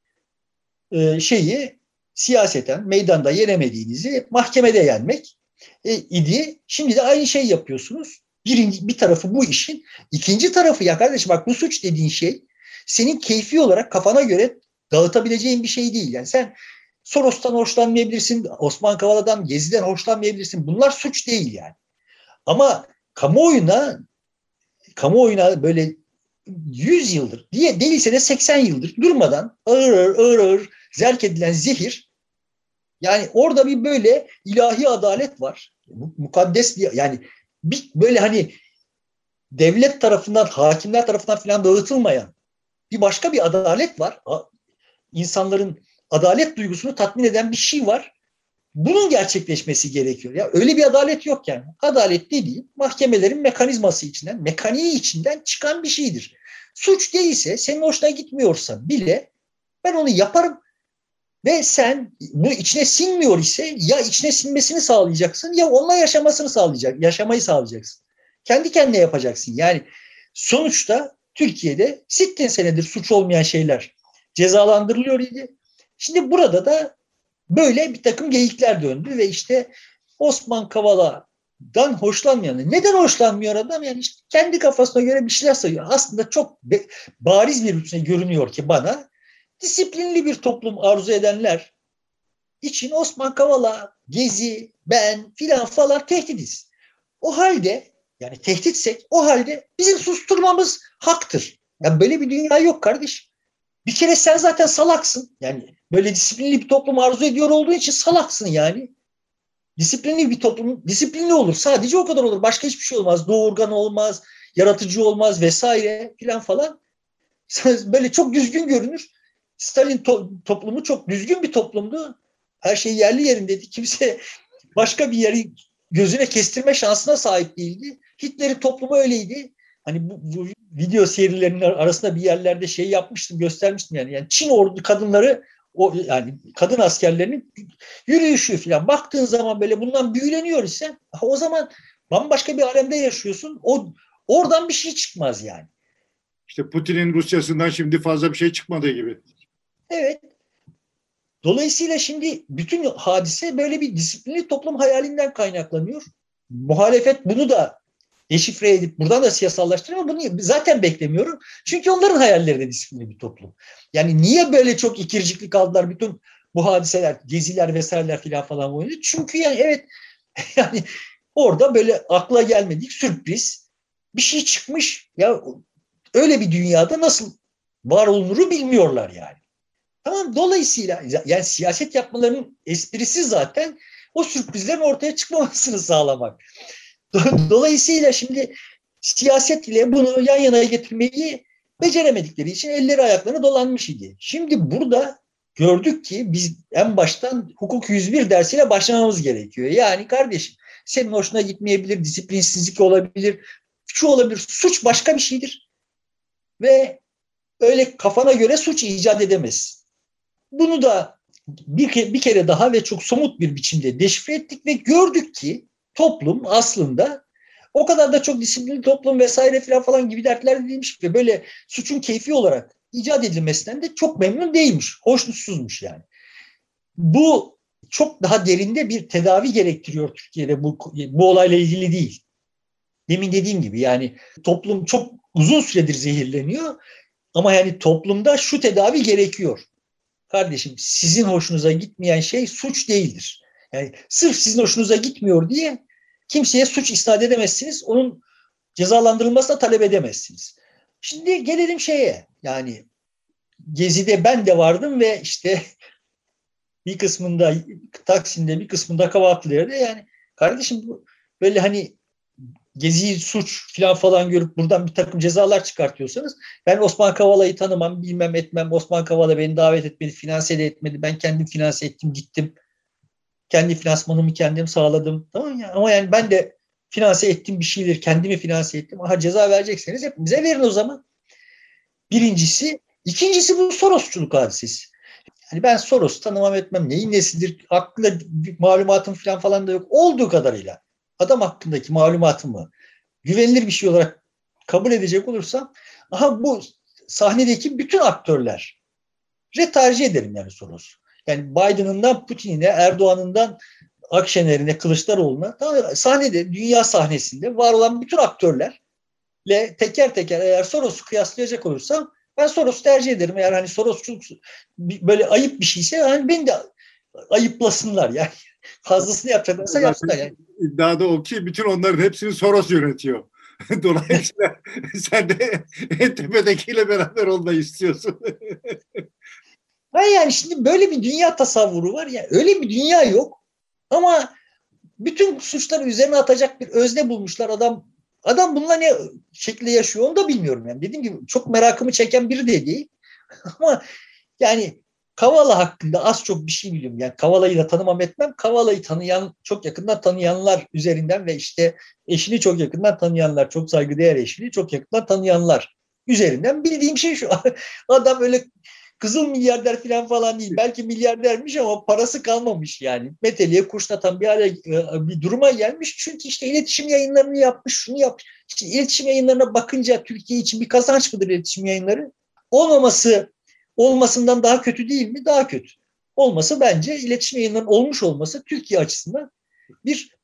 Ee, şeyi siyaseten meydanda yenemediğinizi mahkemede yenmek e, idi. Şimdi de aynı şey yapıyorsunuz. Birinci, bir tarafı bu işin. ikinci tarafı ya kardeşim bak bu suç dediğin şey senin keyfi olarak kafana göre dağıtabileceğin bir şey değil. Yani sen Soros'tan hoşlanmayabilirsin, Osman Kavala'dan, Gezi'den hoşlanmayabilirsin. Bunlar suç değil yani. Ama kamuoyuna kamuoyuna böyle 100 yıldır diye değilse de 80 yıldır durmadan ağır ağır ağır ağır zerk edilen zehir yani orada bir böyle ilahi adalet var. Mukaddes bir yani bir böyle hani devlet tarafından, hakimler tarafından filan dağıtılmayan bir başka bir adalet var. İnsanların adalet duygusunu tatmin eden bir şey var. Bunun gerçekleşmesi gerekiyor. Ya öyle bir adalet yok yani. Adalet dediğim mahkemelerin mekanizması içinden, mekaniği içinden çıkan bir şeydir. Suç değilse, senin hoşuna gitmiyorsa bile ben onu yaparım ve sen bu içine sinmiyor ise ya içine sinmesini sağlayacaksın ya onunla yaşamasını sağlayacak, yaşamayı sağlayacaksın. Kendi kendine yapacaksın. Yani sonuçta Türkiye'de sittin senedir suç olmayan şeyler cezalandırılıyor idi. Şimdi burada da böyle bir takım geyikler döndü ve işte Osman Kavala'dan hoşlanmayan. Neden hoşlanmıyor adam? Yani işte kendi kafasına göre bir şeyler sayıyor. Aslında çok bariz bir bütüne görünüyor ki bana disiplinli bir toplum arzu edenler için Osman Kavala, Gezi, ben filan falan tehdidiz. O halde yani tehditsek o halde bizim susturmamız haktır. Yani böyle bir dünya yok kardeş. Bir kere sen zaten salaksın. Yani böyle disiplinli bir toplum arzu ediyor olduğu için salaksın yani. Disiplinli bir toplum, disiplinli olur. Sadece o kadar olur. Başka hiçbir şey olmaz. Doğurgan olmaz, yaratıcı olmaz vesaire filan falan. Böyle çok düzgün görünür. Stalin to- toplumu çok düzgün bir toplumdu. Her şey yerli yerindeydi. Kimse başka bir yeri gözüne kestirme şansına sahip değildi. Hitler'in toplumu öyleydi. Hani bu, bu video serilerinin arasında bir yerlerde şey yapmıştım, göstermiştim yani. Yani Çin ordu kadınları o yani kadın askerlerinin yürüyüşü falan baktığın zaman böyle bundan büyüleniyor ise o zaman bambaşka bir alemde yaşıyorsun. O oradan bir şey çıkmaz yani.
İşte Putin'in Rusya'sından şimdi fazla bir şey çıkmadığı gibi.
Evet. Dolayısıyla şimdi bütün hadise böyle bir disiplinli toplum hayalinden kaynaklanıyor. Muhalefet bunu da deşifre edip buradan da siyasallaştırıyor ama bunu zaten beklemiyorum. Çünkü onların hayalleri de disiplinli bir toplum. Yani niye böyle çok ikircikli kaldılar bütün bu hadiseler, geziler vesaireler filan falan oynuyor? Çünkü yani evet yani orada böyle akla gelmedik sürpriz bir şey çıkmış. Ya öyle bir dünyada nasıl var olunuru bilmiyorlar yani. Tamam dolayısıyla yani siyaset yapmalarının esprisi zaten o sürprizlerin ortaya çıkmamasını sağlamak. Dolayısıyla şimdi siyaset ile bunu yan yana getirmeyi beceremedikleri için elleri ayaklarını dolanmış idi. Şimdi burada gördük ki biz en baştan hukuk 101 dersiyle başlamamız gerekiyor. Yani kardeşim senin hoşuna gitmeyebilir, disiplinsizlik olabilir, şu olabilir. Suç başka bir şeydir. Ve öyle kafana göre suç icat edemezsin. Bunu da bir, bir kere daha ve çok somut bir biçimde deşifre ettik ve gördük ki toplum aslında o kadar da çok disiplinli toplum vesaire falan falan gibi dertler değilmiş ve böyle suçun keyfi olarak icat edilmesinden de çok memnun değilmiş. Hoşnutsuzmuş yani. Bu çok daha derinde bir tedavi gerektiriyor Türkiye'de bu, bu olayla ilgili değil. Demin dediğim gibi yani toplum çok uzun süredir zehirleniyor ama yani toplumda şu tedavi gerekiyor. Kardeşim sizin hoşunuza gitmeyen şey suç değildir. Yani sırf sizin hoşunuza gitmiyor diye kimseye suç isnat edemezsiniz. Onun cezalandırılmasına talep edemezsiniz. Şimdi gelelim şeye yani Gezi'de ben de vardım ve işte bir kısmında Taksim'de bir kısmında Kavaklı'da yani kardeşim bu böyle hani Gezi'yi suç falan falan görüp buradan bir takım cezalar çıkartıyorsanız ben Osman Kavala'yı tanımam bilmem etmem Osman Kavala beni davet etmedi finanse de etmedi ben kendim finanse ettim gittim kendi finansmanımı kendim sağladım. Tamam ya ama yani ben de finanse ettiğim bir şeydir. Kendimi finanse ettim. Aha ceza verecekseniz hepimize verin o zaman. Birincisi. ikincisi bu Sorosçuluk hadisesi. Yani ben Soros tanımam etmem. Neyin nesidir? Hakkında malumatım falan falan da yok. Olduğu kadarıyla adam hakkındaki malumatımı güvenilir bir şey olarak kabul edecek olursam aha bu sahnedeki bütün aktörler tercih ederim yani Soros. Yani Biden'ından Putin'ine, Erdoğan'ından Akşener'ine, Kılıçdaroğlu'na sahnede, dünya sahnesinde var olan bütün aktörlerle teker teker eğer Soros'u kıyaslayacak olursam ben Soros'u tercih ederim. Eğer hani Soros çok böyle ayıp bir şeyse hani beni de ayıplasınlar yani. Fazlasını yapacaklarsa yapsınlar yani.
İddia da o ki bütün onların hepsini Soros yönetiyor. Dolayısıyla sen de tepedekiyle beraber olmayı istiyorsun.
Hayır yani şimdi böyle bir dünya tasavvuru var ya öyle bir dünya yok ama bütün suçları üzerine atacak bir özne bulmuşlar adam adam bununla ne şekilde yaşıyor onu da bilmiyorum yani dediğim gibi çok merakımı çeken biri de değil ama yani Kavala hakkında az çok bir şey biliyorum. Yani Kavala'yı da tanımam etmem. Kavala'yı tanıyan, çok yakından tanıyanlar üzerinden ve işte eşini çok yakından tanıyanlar, çok saygıdeğer eşini çok yakından tanıyanlar üzerinden bildiğim şey şu. Adam öyle kızıl milyarder falan falan değil. Belki milyardermiş ama parası kalmamış yani. Meteliğe kuşlatan bir hale, e, bir duruma gelmiş. Çünkü işte iletişim yayınlarını yapmış, şunu yapmış. İşte iletişim yayınlarına bakınca Türkiye için bir kazanç mıdır iletişim yayınları? Olmaması olmasından daha kötü değil mi? Daha kötü. Olması bence iletişim yayınlarının olmuş olması Türkiye açısından bir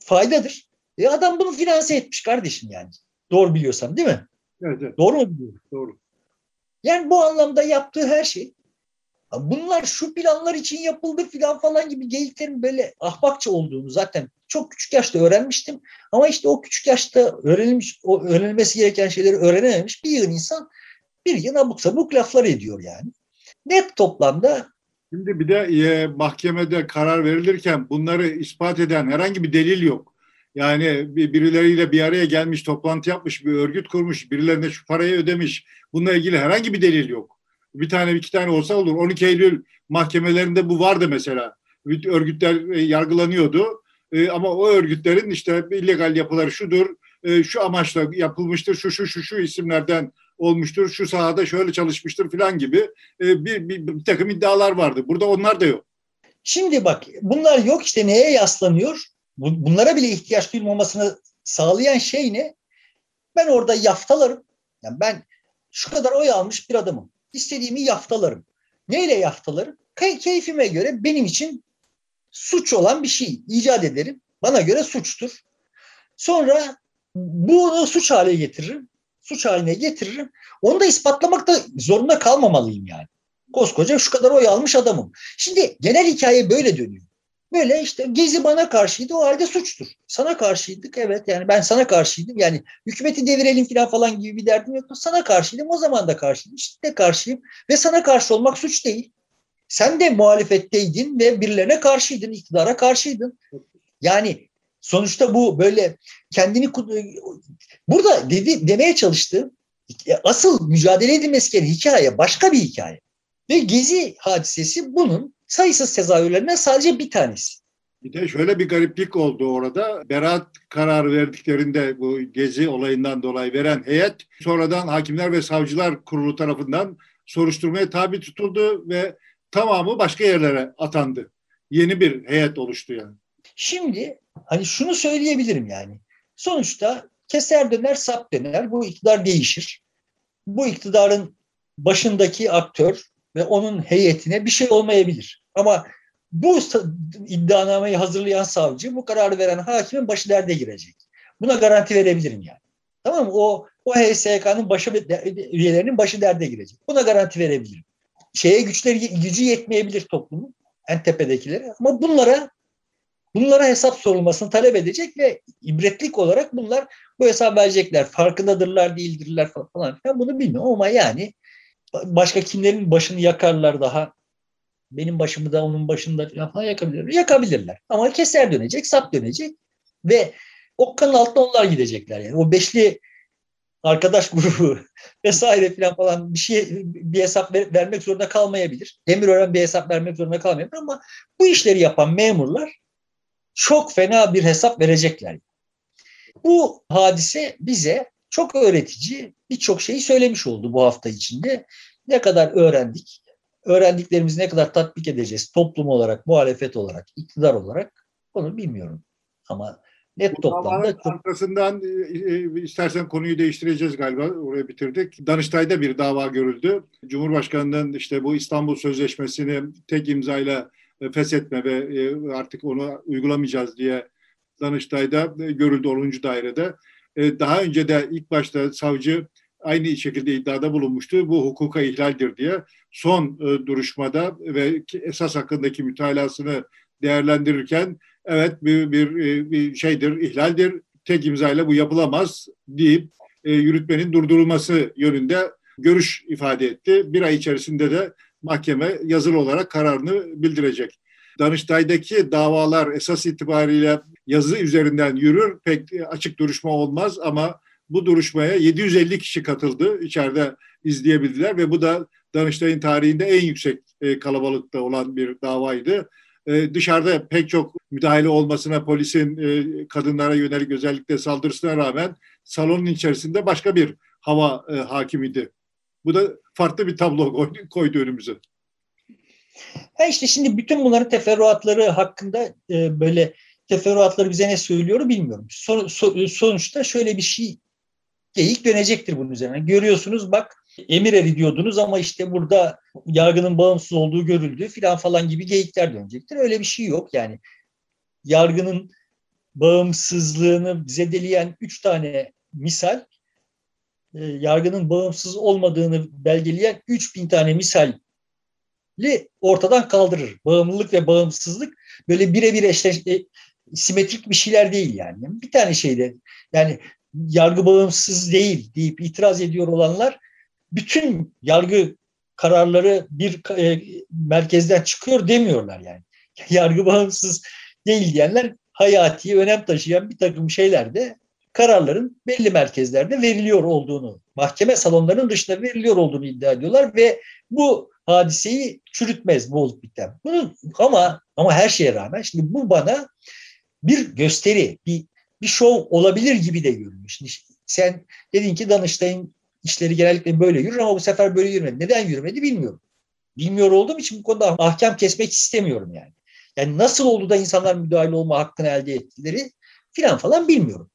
faydadır. E adam bunu finanse etmiş kardeşim yani. Doğru biliyorsam değil mi?
Evet, evet.
Doğru mu biliyorum?
Doğru.
Yani bu anlamda yaptığı her şey bunlar şu planlar için yapıldı filan falan gibi geyiklerin böyle ahmakça olduğunu zaten çok küçük yaşta öğrenmiştim. Ama işte o küçük yaşta öğrenilmiş, o öğrenilmesi gereken şeyleri öğrenememiş bir yığın insan bir yıl abuk sabuk laflar ediyor yani. Net toplamda
Şimdi bir de e, mahkemede karar verilirken bunları ispat eden herhangi bir delil yok. Yani birileriyle bir araya gelmiş, toplantı yapmış, bir örgüt kurmuş, birilerine şu parayı ödemiş. Bununla ilgili herhangi bir delil yok. Bir tane iki tane olsa olur. 12 Eylül mahkemelerinde bu vardı mesela. Örgütler e, yargılanıyordu. E, ama o örgütlerin işte illegal yapıları şudur, e, şu amaçla yapılmıştır, şu şu şu şu isimlerden olmuştur, şu sahada şöyle çalışmıştır falan gibi bir, bir, bir takım iddialar vardı. Burada onlar da yok.
Şimdi bak bunlar yok işte neye yaslanıyor? Bunlara bile ihtiyaç duyulmamasını sağlayan şey ne? Ben orada yaftalarım. Yani ben şu kadar oy almış bir adamım. İstediğimi yaftalarım. Neyle yaftalarım? Key keyfime göre benim için suç olan bir şey icat ederim. Bana göre suçtur. Sonra bunu suç haline getiririm. Suç haline getiririm. Onu da ispatlamakta zorunda kalmamalıyım yani. Koskoca şu kadar oy almış adamım. Şimdi genel hikaye böyle dönüyor. Böyle işte Gezi bana karşıydı o halde suçtur. Sana karşıydık evet yani ben sana karşıydım. Yani hükümeti devirelim falan falan gibi bir derdim yoktu. Sana karşıydım o zaman da karşıydım. İşte de karşıyım ve sana karşı olmak suç değil. Sen de muhalefetteydin ve birilerine karşıydın, iktidara karşıydın. Yani sonuçta bu böyle kendini burada dedi demeye çalıştığım asıl mücadele edilmesi gereken hikaye başka bir hikaye. Ve Gezi hadisesi bunun sayısız tezahürlerinden sadece bir tanesi.
Bir de şöyle bir gariplik oldu orada. Berat kararı verdiklerinde bu gezi olayından dolayı veren heyet sonradan Hakimler ve Savcılar Kurulu tarafından soruşturmaya tabi tutuldu ve tamamı başka yerlere atandı. Yeni bir heyet oluştu yani.
Şimdi hani şunu söyleyebilirim yani. Sonuçta keser döner sap döner bu iktidar değişir. Bu iktidarın başındaki aktör ve onun heyetine bir şey olmayabilir. Ama bu iddianameyi hazırlayan savcı, bu kararı veren hakimin başı derde girecek. Buna garanti verebilirim yani. Tamam mı? O, o HSK'nın başı, üyelerinin başı derde girecek. Buna garanti verebilirim. Şeye güçleri, gücü yetmeyebilir toplumun, en tepedekileri. Ama bunlara bunlara hesap sorulmasını talep edecek ve ibretlik olarak bunlar bu hesap verecekler. Farkındadırlar, değildirler falan filan. Bunu bilmiyorum ama yani başka kimlerin başını yakarlar daha benim başımı da onun başında falan yakabilirler. Yakabilirler. Ama keser dönecek, sap dönecek ve okkanın altına onlar gidecekler. Yani o beşli arkadaş grubu vesaire falan falan bir şey bir hesap ver, vermek zorunda kalmayabilir. Demirören bir hesap vermek zorunda kalmayabilir ama bu işleri yapan memurlar çok fena bir hesap verecekler. Bu hadise bize çok öğretici birçok şeyi söylemiş oldu bu hafta içinde. Ne kadar öğrendik, öğrendiklerimizi ne kadar tatbik edeceğiz toplum olarak, muhalefet olarak, iktidar olarak onu bilmiyorum. Ama net Bu toplamda...
Çok... Arkasından e, e, istersen konuyu değiştireceğiz galiba. Oraya bitirdik. Danıştay'da bir dava görüldü. Cumhurbaşkanı'nın işte bu İstanbul Sözleşmesi'ni tek imzayla e, feshetme ve artık onu uygulamayacağız diye Danıştay'da görüldü 10. dairede. Daha önce de ilk başta savcı aynı şekilde iddiada bulunmuştu. Bu hukuka ihlaldir diye. Son e, duruşmada ve esas hakkındaki mütalasını değerlendirirken evet bir, bir, e, bir şeydir, ihlaldir, tek imzayla bu yapılamaz deyip e, yürütmenin durdurulması yönünde görüş ifade etti. Bir ay içerisinde de mahkeme yazılı olarak kararını bildirecek. Danıştay'daki davalar esas itibariyle yazı üzerinden yürür. Pek açık duruşma olmaz ama bu duruşmaya 750 kişi katıldı. içeride izleyebildiler ve bu da Danıştay'ın tarihinde en yüksek e, kalabalıkta olan bir davaydı. E, dışarıda pek çok müdahale olmasına polisin e, kadınlara yönelik özellikle saldırısına rağmen salonun içerisinde başka bir hava e, hakimiydi. Bu da farklı bir tablo koydu, koydu önümüze.
Ha işte şimdi bütün bunların teferruatları hakkında böyle teferruatları bize ne söylüyor bilmiyorum. Son, so, sonuçta şöyle bir şey geyik dönecektir bunun üzerine. Görüyorsunuz bak emir eri diyordunuz ama işte burada yargının bağımsız olduğu görüldü filan falan gibi geyikler dönecektir. Öyle bir şey yok yani. Yargının bağımsızlığını zedeleyen üç tane misal, e, yargının bağımsız olmadığını belgeleyen üç bin tane misal ortadan kaldırır. Bağımlılık ve bağımsızlık böyle birebir eşleş, e, simetrik bir şeyler değil yani. Bir tane şeyde yani yargı bağımsız değil deyip itiraz ediyor olanlar bütün yargı kararları bir e, merkezden çıkıyor demiyorlar yani. Yargı bağımsız değil diyenler hayati önem taşıyan bir takım şeyler de kararların belli merkezlerde veriliyor olduğunu, mahkeme salonlarının dışında veriliyor olduğunu iddia ediyorlar ve bu hadiseyi çürütmez bu olup biten. Bunu ama ama her şeye rağmen şimdi bu bana bir gösteri, bir bir şov olabilir gibi de görünüyor. Şimdi sen dedin ki Danıştay'ın işleri genellikle böyle yürür ama bu sefer böyle yürümedi. Neden yürümedi bilmiyorum. Bilmiyor olduğum için bu konuda ahkam kesmek istemiyorum yani. Yani nasıl oldu da insanlar müdahale olma hakkını elde ettileri filan falan bilmiyorum.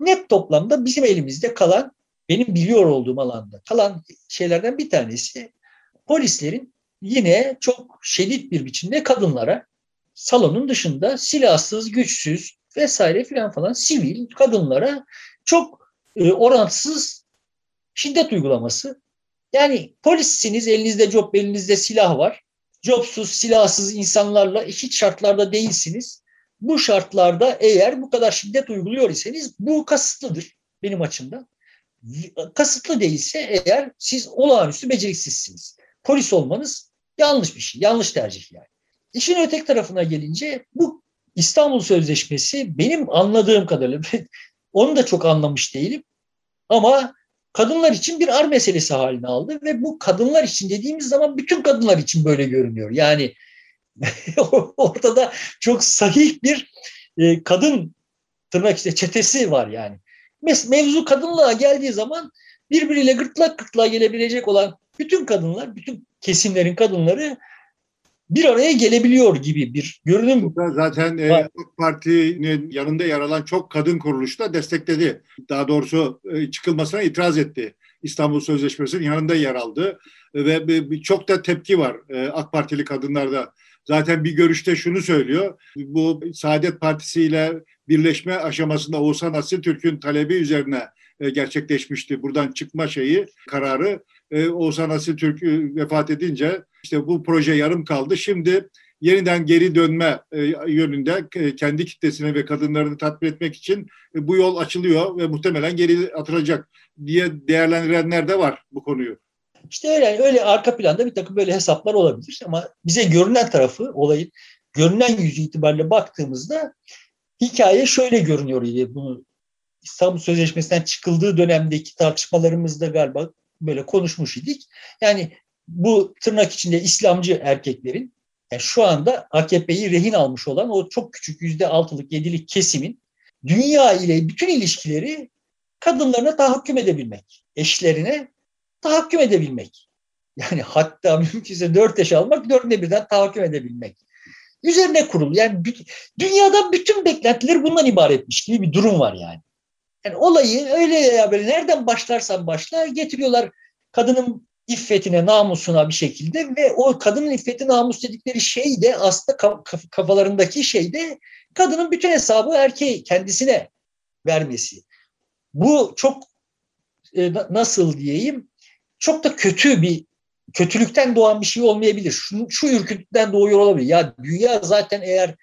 Net toplamda bizim elimizde kalan, benim biliyor olduğum alanda kalan şeylerden bir tanesi polislerin yine çok şiddet bir biçimde kadınlara salonun dışında silahsız, güçsüz vesaire filan falan sivil kadınlara çok e, orantısız şiddet uygulaması. Yani polissiniz, elinizde job, elinizde silah var. Jobsuz, silahsız insanlarla eşit şartlarda değilsiniz. Bu şartlarda eğer bu kadar şiddet uyguluyor iseniz bu kasıtlıdır benim açımdan. Kasıtlı değilse eğer siz olağanüstü beceriksizsiniz. Polis olmanız yanlış bir şey, yanlış tercih yani. İşin öteki tarafına gelince bu İstanbul Sözleşmesi benim anladığım kadarıyla onu da çok anlamış değilim ama kadınlar için bir ar meselesi haline aldı ve bu kadınlar için dediğimiz zaman bütün kadınlar için böyle görünüyor. Yani ortada çok sahih bir e, kadın tırnak işte çetesi var yani. Mevzu kadınlığa geldiği zaman birbiriyle gırtlak gırtlağa gelebilecek olan bütün kadınlar, bütün kesimlerin kadınları bir araya gelebiliyor gibi bir görünüm.
Zaten e, AK Parti'nin yanında yer alan çok kadın kuruluş da destekledi. Daha doğrusu e, çıkılmasına itiraz etti. İstanbul Sözleşmesi'nin yanında yer aldı ve çok da tepki var e, AK Partili kadınlarda. Zaten bir görüşte şunu söylüyor. Bu Saadet Partisi ile birleşme aşamasında Oğuzhan Asiltürk'ün talebi üzerine gerçekleşmişti. Buradan çıkma şeyi, kararı. Oğuzhan Asiltürk vefat edince işte bu proje yarım kaldı. Şimdi yeniden geri dönme e, yönünde e, kendi kitlesini ve kadınlarını tatmin etmek için e, bu yol açılıyor ve muhtemelen geri atılacak diye değerlendirenler de var bu konuyu.
İşte öyle, öyle arka planda bir takım böyle hesaplar olabilir ama bize görünen tarafı olayın görünen yüzü itibariyle baktığımızda hikaye şöyle görünüyor diye bunu İstanbul Sözleşmesi'nden çıkıldığı dönemdeki tartışmalarımızda galiba böyle konuşmuş idik. Yani bu tırnak içinde İslamcı erkeklerin yani şu anda AKP'yi rehin almış olan o çok küçük yüzde altılık yedilik kesimin dünya ile bütün ilişkileri kadınlarına tahakküm edebilmek, eşlerine tahakküm edebilmek. Yani hatta mümkünse dört eş almak, dörtte birden tahakküm edebilmek. Üzerine kurulu. Yani dünyada bütün beklentiler bundan ibaretmiş gibi bir durum var yani. Yani olayı öyle ya böyle nereden başlarsan başla getiriyorlar kadının iffetine, namusuna bir şekilde ve o kadının iffeti, namus dedikleri şey de aslında kafalarındaki şey de kadının bütün hesabı erkeği kendisine vermesi. Bu çok e, nasıl diyeyim çok da kötü bir kötülükten doğan bir şey olmayabilir. Şu, şu ürküntüden doğuyor olabilir. Ya dünya zaten eğer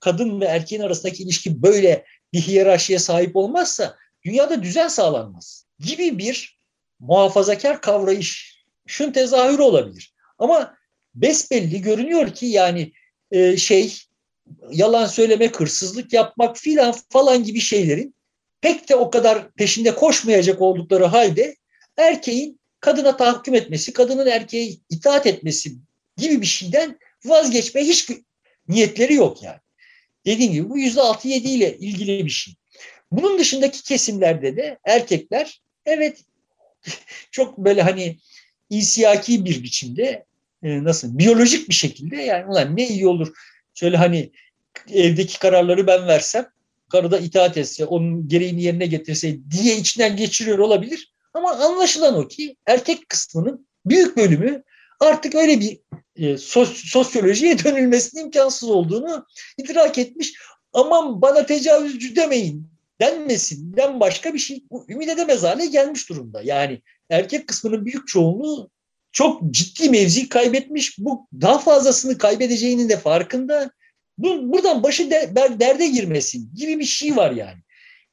kadın ve erkeğin arasındaki ilişki böyle bir hiyerarşiye sahip olmazsa dünyada düzen sağlanmaz gibi bir muhafazakar kavrayış şun tezahürü olabilir. Ama besbelli görünüyor ki yani e, şey yalan söylemek, hırsızlık yapmak filan falan gibi şeylerin pek de o kadar peşinde koşmayacak oldukları halde erkeğin kadına tahakküm etmesi, kadının erkeğe itaat etmesi gibi bir şeyden vazgeçmeye hiç niyetleri yok yani. Dediğim gibi bu yüzde altı yedi ile ilgili bir şey. Bunun dışındaki kesimlerde de erkekler evet çok böyle hani insiyaki bir biçimde e, nasıl biyolojik bir şekilde yani ulan ne iyi olur şöyle hani evdeki kararları ben versem karı da itaat etse onun gereğini yerine getirse diye içinden geçiriyor olabilir. Ama anlaşılan o ki erkek kısmının büyük bölümü artık öyle bir e, sosyolojiye dönülmesinin imkansız olduğunu idrak etmiş. Aman bana tecavüzcü demeyin denmesinden başka bir şey ümit edemez hale gelmiş durumda. Yani erkek kısmının büyük çoğunluğu çok ciddi mevzi kaybetmiş. Bu daha fazlasını kaybedeceğinin de farkında. Bu, buradan başı de, derde girmesin gibi bir şey var yani.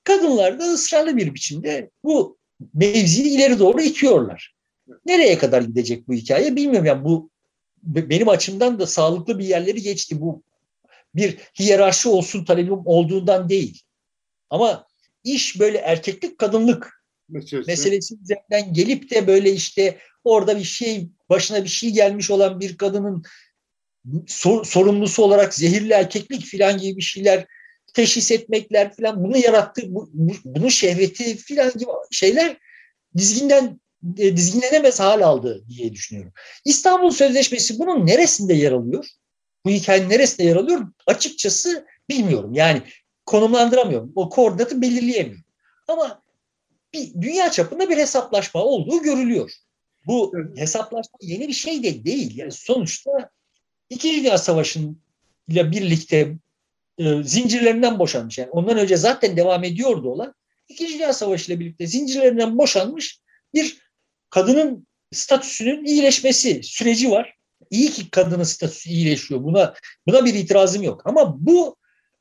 Kadınlar da ısrarlı bir biçimde bu mevziyi ileri doğru itiyorlar. Nereye kadar gidecek bu hikaye bilmiyorum. Yani bu benim açımdan da sağlıklı bir yerleri geçti. Bu bir hiyerarşi olsun talebim olduğundan değil. Ama iş böyle erkeklik kadınlık meselesi, meselesi üzerinden gelip de böyle işte orada bir şey başına bir şey gelmiş olan bir kadının sor, sorumlusu olarak zehirli erkeklik filan gibi bir şeyler teşhis etmekler filan bunu yarattı bu, bu, bunun şehveti filan gibi şeyler dizginden e, dizginlenemez hal aldı diye düşünüyorum. İstanbul Sözleşmesi bunun neresinde yer alıyor? Bu hikayenin neresinde yer alıyor? Açıkçası bilmiyorum. Yani konumlandıramıyorum. O koordinatı belirleyemiyorum. Ama bir dünya çapında bir hesaplaşma olduğu görülüyor. Bu hesaplaşma yeni bir şey de değil. Yani sonuçta İkinci Dünya Savaşı'yla birlikte e, zincirlerinden boşanmış. Yani ondan önce zaten devam ediyordu olan. İkinci Dünya Savaşı ile birlikte zincirlerinden boşanmış bir kadının statüsünün iyileşmesi süreci var. İyi ki kadının statüsü iyileşiyor. Buna buna bir itirazım yok. Ama bu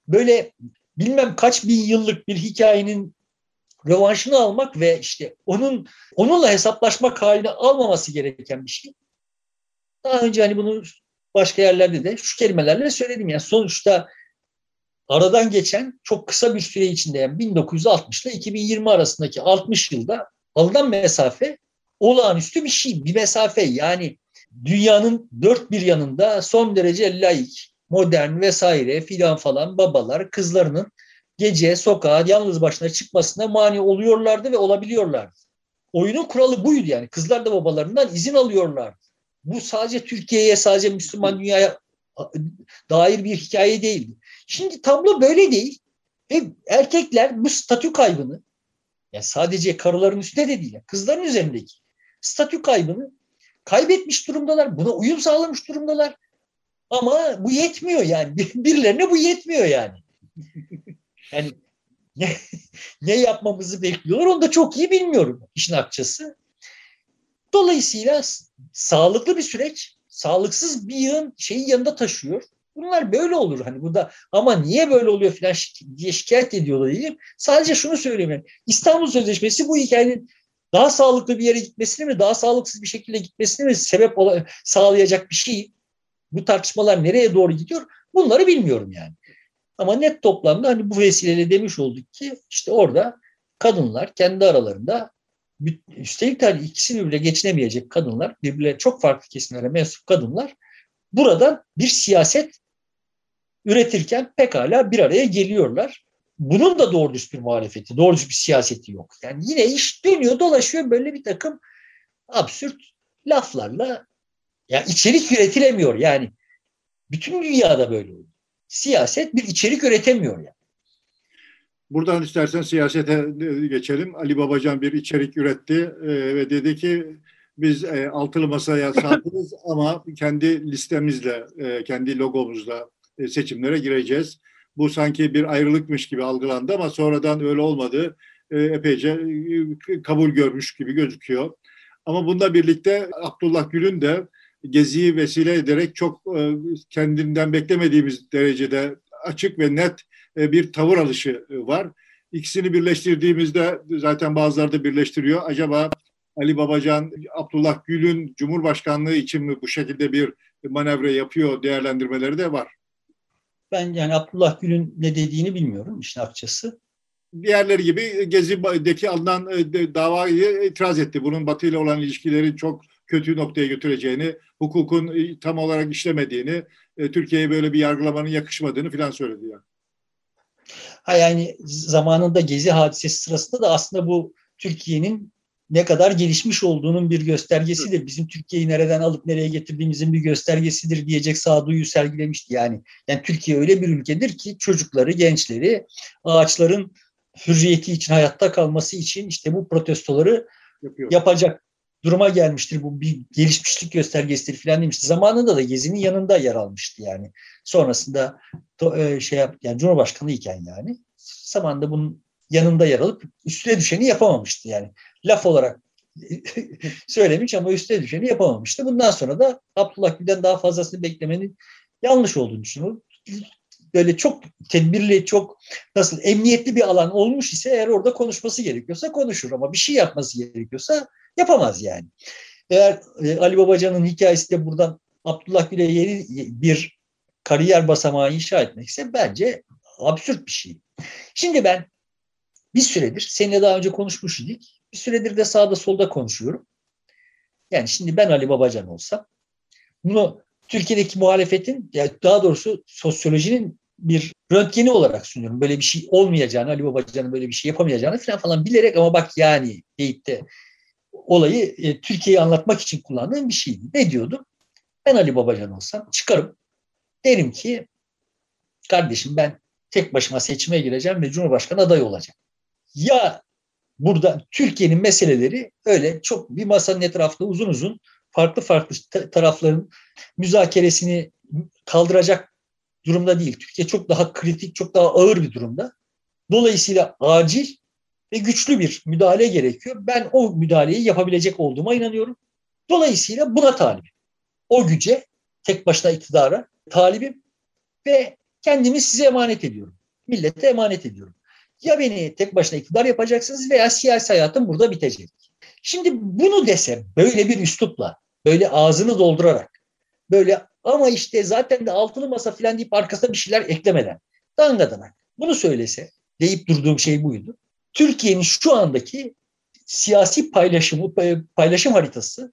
böyle bilmem kaç bin yıllık bir hikayenin rövanşını almak ve işte onun onunla hesaplaşmak haline almaması gereken bir şey. Daha önce hani bunu başka yerlerde de şu kelimelerle söyledim. Yani sonuçta aradan geçen çok kısa bir süre içinde yani 1960 ile 2020 arasındaki 60 yılda alınan mesafe olağanüstü bir şey, bir mesafe. Yani dünyanın dört bir yanında son derece laik, modern vesaire filan falan babalar kızlarının gece sokağa yalnız başına çıkmasına mani oluyorlardı ve olabiliyorlardı. Oyunun kuralı buydu yani. Kızlar da babalarından izin alıyorlardı. Bu sadece Türkiye'ye, sadece Müslüman dünyaya dair bir hikaye değildi. Şimdi tablo böyle değil. Ve erkekler bu statü kaybını, yani sadece karıların üstünde de değil, kızların üzerindeki statü kaybını kaybetmiş durumdalar. Buna uyum sağlamış durumdalar. Ama bu yetmiyor yani. Birilerine bu yetmiyor yani. Yani ne, ne yapmamızı bekliyorlar onu da çok iyi bilmiyorum işin akçası. Dolayısıyla sağlıklı bir süreç, sağlıksız bir yığın şeyi yanında taşıyor. Bunlar böyle olur hani burada ama niye böyle oluyor falan diye şikayet ediyorlar diyeyim. Sadece şunu söyleyeyim. İstanbul Sözleşmesi bu hikayenin daha sağlıklı bir yere gitmesini mi, daha sağlıksız bir şekilde gitmesini mi sebep sağlayacak bir şey. Bu tartışmalar nereye doğru gidiyor? Bunları bilmiyorum yani. Ama net toplamda hani bu vesileyle demiş olduk ki işte orada kadınlar kendi aralarında üstelik de hani ikisi birbirine geçinemeyecek kadınlar, birbirine çok farklı kesimlere mensup kadınlar buradan bir siyaset üretirken pekala bir araya geliyorlar. Bunun da doğru düz bir muhalefeti, doğru düz bir siyaseti yok. Yani yine iş dönüyor dolaşıyor böyle bir takım absürt laflarla ya içerik üretilemiyor yani. Bütün dünyada böyle oluyor siyaset bir içerik üretemiyor yani.
Buradan istersen siyasete geçelim. Ali Babacan bir içerik üretti e, ve dedi ki biz e, altılı masaya sahibimiz ama kendi listemizle, e, kendi logomuzla e, seçimlere gireceğiz. Bu sanki bir ayrılıkmış gibi algılandı ama sonradan öyle olmadı. E, epeyce e, kabul görmüş gibi gözüküyor. Ama bununla birlikte Abdullah Gül'ün de Gezi'yi vesile ederek çok e, kendinden beklemediğimiz derecede açık ve net e, bir tavır alışı e, var. İkisini birleştirdiğimizde zaten bazıları da birleştiriyor. Acaba Ali Babacan, Abdullah Gül'ün Cumhurbaşkanlığı için mi bu şekilde bir manevra yapıyor değerlendirmeleri de var.
Ben yani Abdullah Gül'ün ne dediğini bilmiyorum işin akçası.
diğerleri gibi Gezi'deki alınan davayı itiraz etti. Bunun Batı ile olan ilişkileri çok kötü noktaya götüreceğini, hukukun e, tam olarak işlemediğini, e, Türkiye'ye böyle bir yargılamanın yakışmadığını filan söyledi yani.
Ha yani zamanında Gezi hadisesi sırasında da aslında bu Türkiye'nin ne kadar gelişmiş olduğunun bir göstergesidir. Bizim Türkiye'yi nereden alıp nereye getirdiğimizin bir göstergesidir diyecek sağduyu sergilemişti. Yani, yani Türkiye öyle bir ülkedir ki çocukları, gençleri ağaçların hürriyeti için, hayatta kalması için işte bu protestoları Yapıyor. yapacak duruma gelmiştir. Bu bir gelişmişlik göstergesidir falan demişti. Zamanında da Gezi'nin yanında yer almıştı yani. Sonrasında e, şey yap, yani Cumhurbaşkanı iken yani zamanında bunun yanında yer alıp üstüne düşeni yapamamıştı yani. Laf olarak söylemiş ama üstüne düşeni yapamamıştı. Bundan sonra da Abdullah Gül'den daha fazlasını beklemenin yanlış olduğunu düşünüyorum. Böyle çok tedbirli, çok nasıl emniyetli bir alan olmuş ise eğer orada konuşması gerekiyorsa konuşur ama bir şey yapması gerekiyorsa yapamaz yani. Eğer e, Ali Babacan'ın hikayesi de buradan Abdullah Gül'e yeni bir kariyer basamağı inşa etmekse bence absürt bir şey. Şimdi ben bir süredir, seninle daha önce konuşmuştuk, bir süredir de sağda solda konuşuyorum. Yani şimdi ben Ali Babacan olsam, bunu Türkiye'deki muhalefetin, yani daha doğrusu sosyolojinin bir röntgeni olarak sunuyorum. Böyle bir şey olmayacağını, Ali Babacan'ın böyle bir şey yapamayacağını falan falan bilerek ama bak yani deyip de olayı e, Türkiye'yi anlatmak için kullandığım bir şeydi. Ne diyordum? Ben Ali Babacan olsam çıkarım. Derim ki kardeşim ben tek başıma seçime gireceğim ve Cumhurbaşkanı adayı olacağım. Ya burada Türkiye'nin meseleleri öyle çok bir masanın etrafında uzun uzun farklı farklı tarafların müzakeresini kaldıracak durumda değil. Türkiye çok daha kritik, çok daha ağır bir durumda. Dolayısıyla acil ve güçlü bir müdahale gerekiyor. Ben o müdahaleyi yapabilecek olduğuma inanıyorum. Dolayısıyla buna talibim. O güce, tek başına iktidara talibim ve kendimi size emanet ediyorum. Millete emanet ediyorum. Ya beni tek başına iktidar yapacaksınız veya siyasi hayatım burada bitecek. Şimdi bunu dese böyle bir üslupla, böyle ağzını doldurarak, böyle ama işte zaten de altılı masa falan deyip arkasına bir şeyler eklemeden, dangadanak bunu söylese deyip durduğum şey buydu. Türkiye'nin şu andaki siyasi paylaşımı, paylaşım haritası,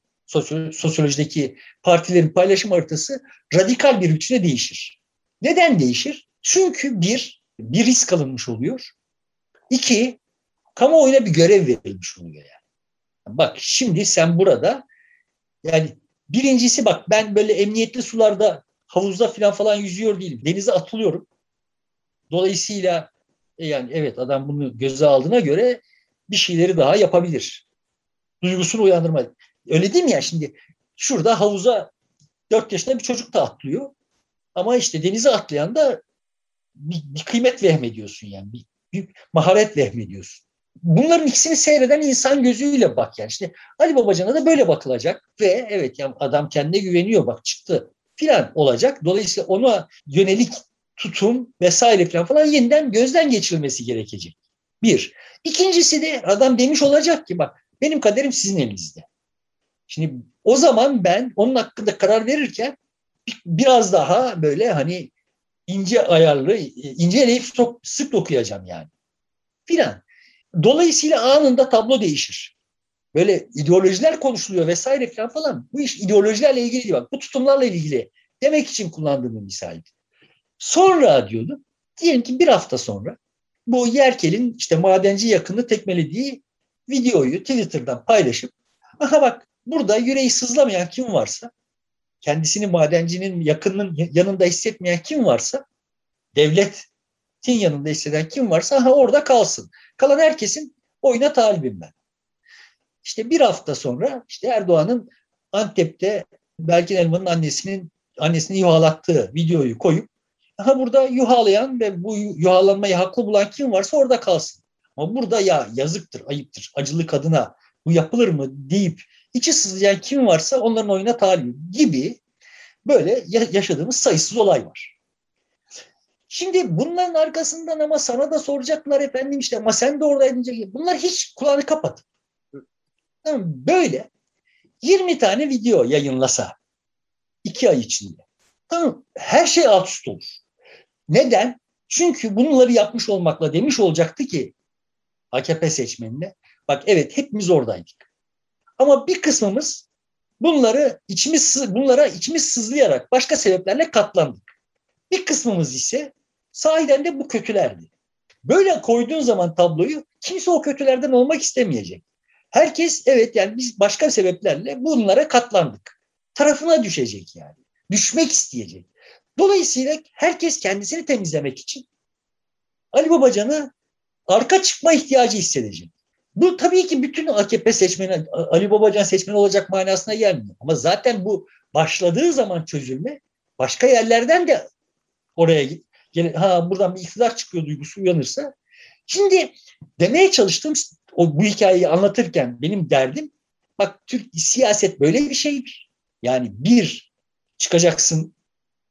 sosyolojideki partilerin paylaşım haritası radikal bir biçimde değişir. Neden değişir? Çünkü bir, bir risk alınmış oluyor. İki, kamuoyuna bir görev verilmiş oluyor yani. Bak şimdi sen burada yani birincisi bak ben böyle emniyetli sularda havuzda falan falan yüzüyor değilim. Denize atılıyorum. Dolayısıyla e yani evet adam bunu göze aldığına göre bir şeyleri daha yapabilir. Duygusunu uyandırma. Öyle değil mi ya şimdi? Şurada havuza dört yaşında bir çocuk da atlıyor. Ama işte denize atlayan da bir, bir kıymet vehmediyorsun yani. Bir, bir maharet vehmediyorsun. Bunların ikisini seyreden insan gözüyle bak yani. İşte Ali Babacan'a da böyle bakılacak ve evet yani adam kendine güveniyor bak çıktı filan olacak. Dolayısıyla ona yönelik tutum vesaire falan falan yeniden gözden geçirilmesi gerekecek. Bir. İkincisi de adam demiş olacak ki bak benim kaderim sizin elinizde. Şimdi o zaman ben onun hakkında karar verirken biraz daha böyle hani ince ayarlı, ince eleyip sık dokuyacağım yani. Filan. Dolayısıyla anında tablo değişir. Böyle ideolojiler konuşuluyor vesaire falan falan. Bu iş ideolojilerle ilgili değil bak. Bu tutumlarla ilgili demek için kullandığım bir misaldi. Sonra diyordu, diyelim ki bir hafta sonra bu Yerkel'in işte madenci yakını tekmelediği videoyu Twitter'dan paylaşıp aha bak burada yüreği sızlamayan kim varsa kendisini madencinin yakınının yanında hissetmeyen kim varsa devletin yanında hisseden kim varsa aha orada kalsın. Kalan herkesin oyuna talibim ben. İşte bir hafta sonra işte Erdoğan'ın Antep'te Belkin Elman'ın annesinin annesini yuhalattığı videoyu koyup Aha burada yuhalayan ve bu yuhalanmayı haklı bulan kim varsa orada kalsın. Ama burada ya yazıktır, ayıptır, acılı kadına bu yapılır mı deyip içi sızlayan kim varsa onların oyuna talip gibi böyle yaşadığımız sayısız olay var. Şimdi bunların arkasından ama sana da soracaklar efendim işte ama sen de oradaydın. Bunlar hiç kulağını kapat. Böyle 20 tane video yayınlasa iki ay içinde. Tamam, her şey alt üst olur. Neden? Çünkü bunları yapmış olmakla demiş olacaktı ki AKP seçmenine. Bak evet hepimiz oradaydık. Ama bir kısmımız bunları içimiz bunlara içimiz sızlayarak başka sebeplerle katlandık. Bir kısmımız ise sahiden de bu kötülerdi. Böyle koyduğun zaman tabloyu kimse o kötülerden olmak istemeyecek. Herkes evet yani biz başka sebeplerle bunlara katlandık. Tarafına düşecek yani. Düşmek isteyecek. Dolayısıyla herkes kendisini temizlemek için Ali Babacan'ı arka çıkma ihtiyacı hissedecek. Bu tabii ki bütün AKP seçmeni, Ali Babacan seçmeni olacak manasına gelmiyor. Ama zaten bu başladığı zaman çözülme başka yerlerden de oraya gel ha buradan bir iktidar çıkıyor duygusu uyanırsa. Şimdi demeye çalıştığım o bu hikayeyi anlatırken benim derdim bak Türk siyaset böyle bir şeydir. Yani bir çıkacaksın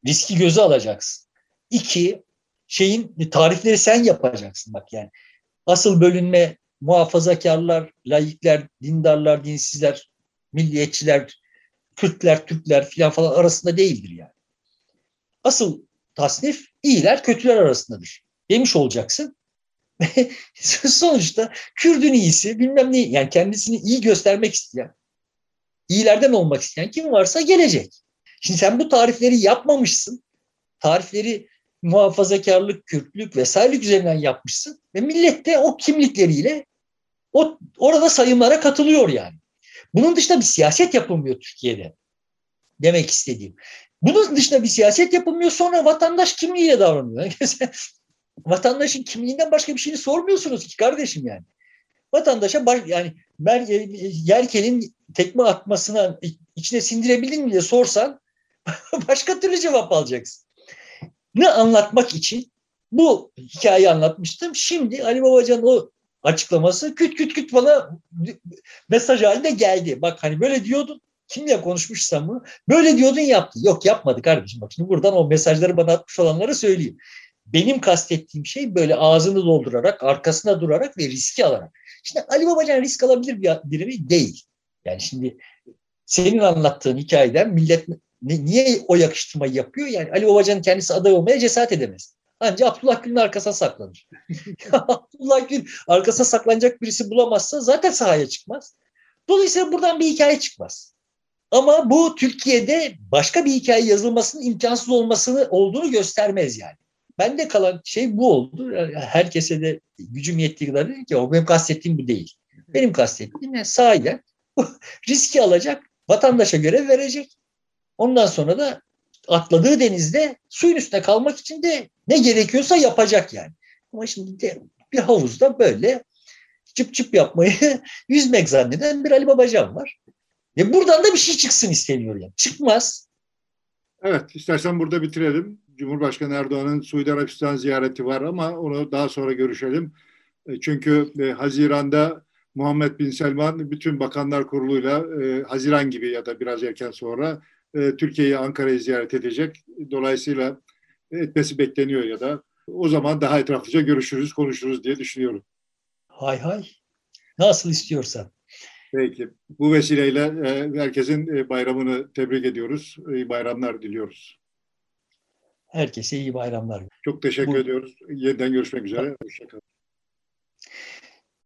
riski göze alacaksın. İki şeyin tarifleri sen yapacaksın bak yani. Asıl bölünme muhafazakarlar, laikler, dindarlar, dinsizler, milliyetçiler, Kürtler, Türkler filan falan arasında değildir yani. Asıl tasnif iyiler, kötüler arasındadır. Demiş olacaksın. Sonuçta Kürdün iyisi bilmem ne yani kendisini iyi göstermek isteyen, iyilerden olmak isteyen kim varsa gelecek. Şimdi sen bu tarifleri yapmamışsın. Tarifleri muhafazakarlık, Kürtlük vesaire üzerinden yapmışsın ve millet de o kimlikleriyle o orada sayımlara katılıyor yani. Bunun dışında bir siyaset yapılmıyor Türkiye'de. Demek istediğim. Bunun dışında bir siyaset yapılmıyor sonra vatandaş kimliğiyle davranıyor. Vatandaşın kimliğinden başka bir şeyini sormuyorsunuz ki kardeşim yani. Vatandaşa baş, yani ben Yerkel'in tekme atmasına içine sindirebildin mi diye sorsan başka türlü cevap alacaksın. Ne anlatmak için bu hikayeyi anlatmıştım. Şimdi Ali Babacan o açıklaması küt küt küt bana mesaj halinde geldi. Bak hani böyle diyordun kimle konuşmuşsam bunu böyle diyordun yaptı. Yok yapmadı kardeşim bak şimdi buradan o mesajları bana atmış olanlara söyleyeyim. Benim kastettiğim şey böyle ağzını doldurarak, arkasına durarak ve riski alarak. Şimdi Ali Babacan risk alabilir bir biri? Değil. Yani şimdi senin anlattığın hikayeden millet niye o yakıştırmayı yapıyor? Yani Ali Babacan'ın kendisi aday olmaya cesaret edemez. Ancak Abdullah Gül'ün arkasına saklanır. Abdullah Gül arkasına saklanacak birisi bulamazsa zaten sahaya çıkmaz. Dolayısıyla buradan bir hikaye çıkmaz. Ama bu Türkiye'de başka bir hikaye yazılmasının imkansız olmasını olduğunu göstermez yani. Bende kalan şey bu oldu. Herkese de gücüm yettiği kadar dedim ki o benim kastettiğim bu değil. Benim kastettiğim ne? Sahiden riski alacak, vatandaşa görev verecek. Ondan sonra da atladığı denizde suyun üstünde kalmak için de ne gerekiyorsa yapacak yani. Ama şimdi de bir havuzda böyle çıp çıp yapmayı yüzmek zanneden bir Ali Babacan var. Ve buradan da bir şey çıksın isteniyor yani. Çıkmaz.
Evet, istersen burada bitirelim. Cumhurbaşkanı Erdoğan'ın Suudi Arabistan ziyareti var ama onu daha sonra görüşelim. E, çünkü e, Haziran'da Muhammed Bin Selman bütün bakanlar kuruluyla e, Haziran gibi ya da biraz erken sonra e, Türkiye'yi Ankara'yı ziyaret edecek. Dolayısıyla etmesi bekleniyor ya da o zaman daha etraflıca görüşürüz, konuşuruz diye düşünüyorum.
Hay hay. Nasıl istiyorsan.
Peki. Bu vesileyle e, herkesin e, bayramını tebrik ediyoruz. İyi bayramlar diliyoruz.
Herkese iyi bayramlar.
Çok teşekkür Bu... ediyoruz. Yeniden görüşmek üzere. Hoşçakalın.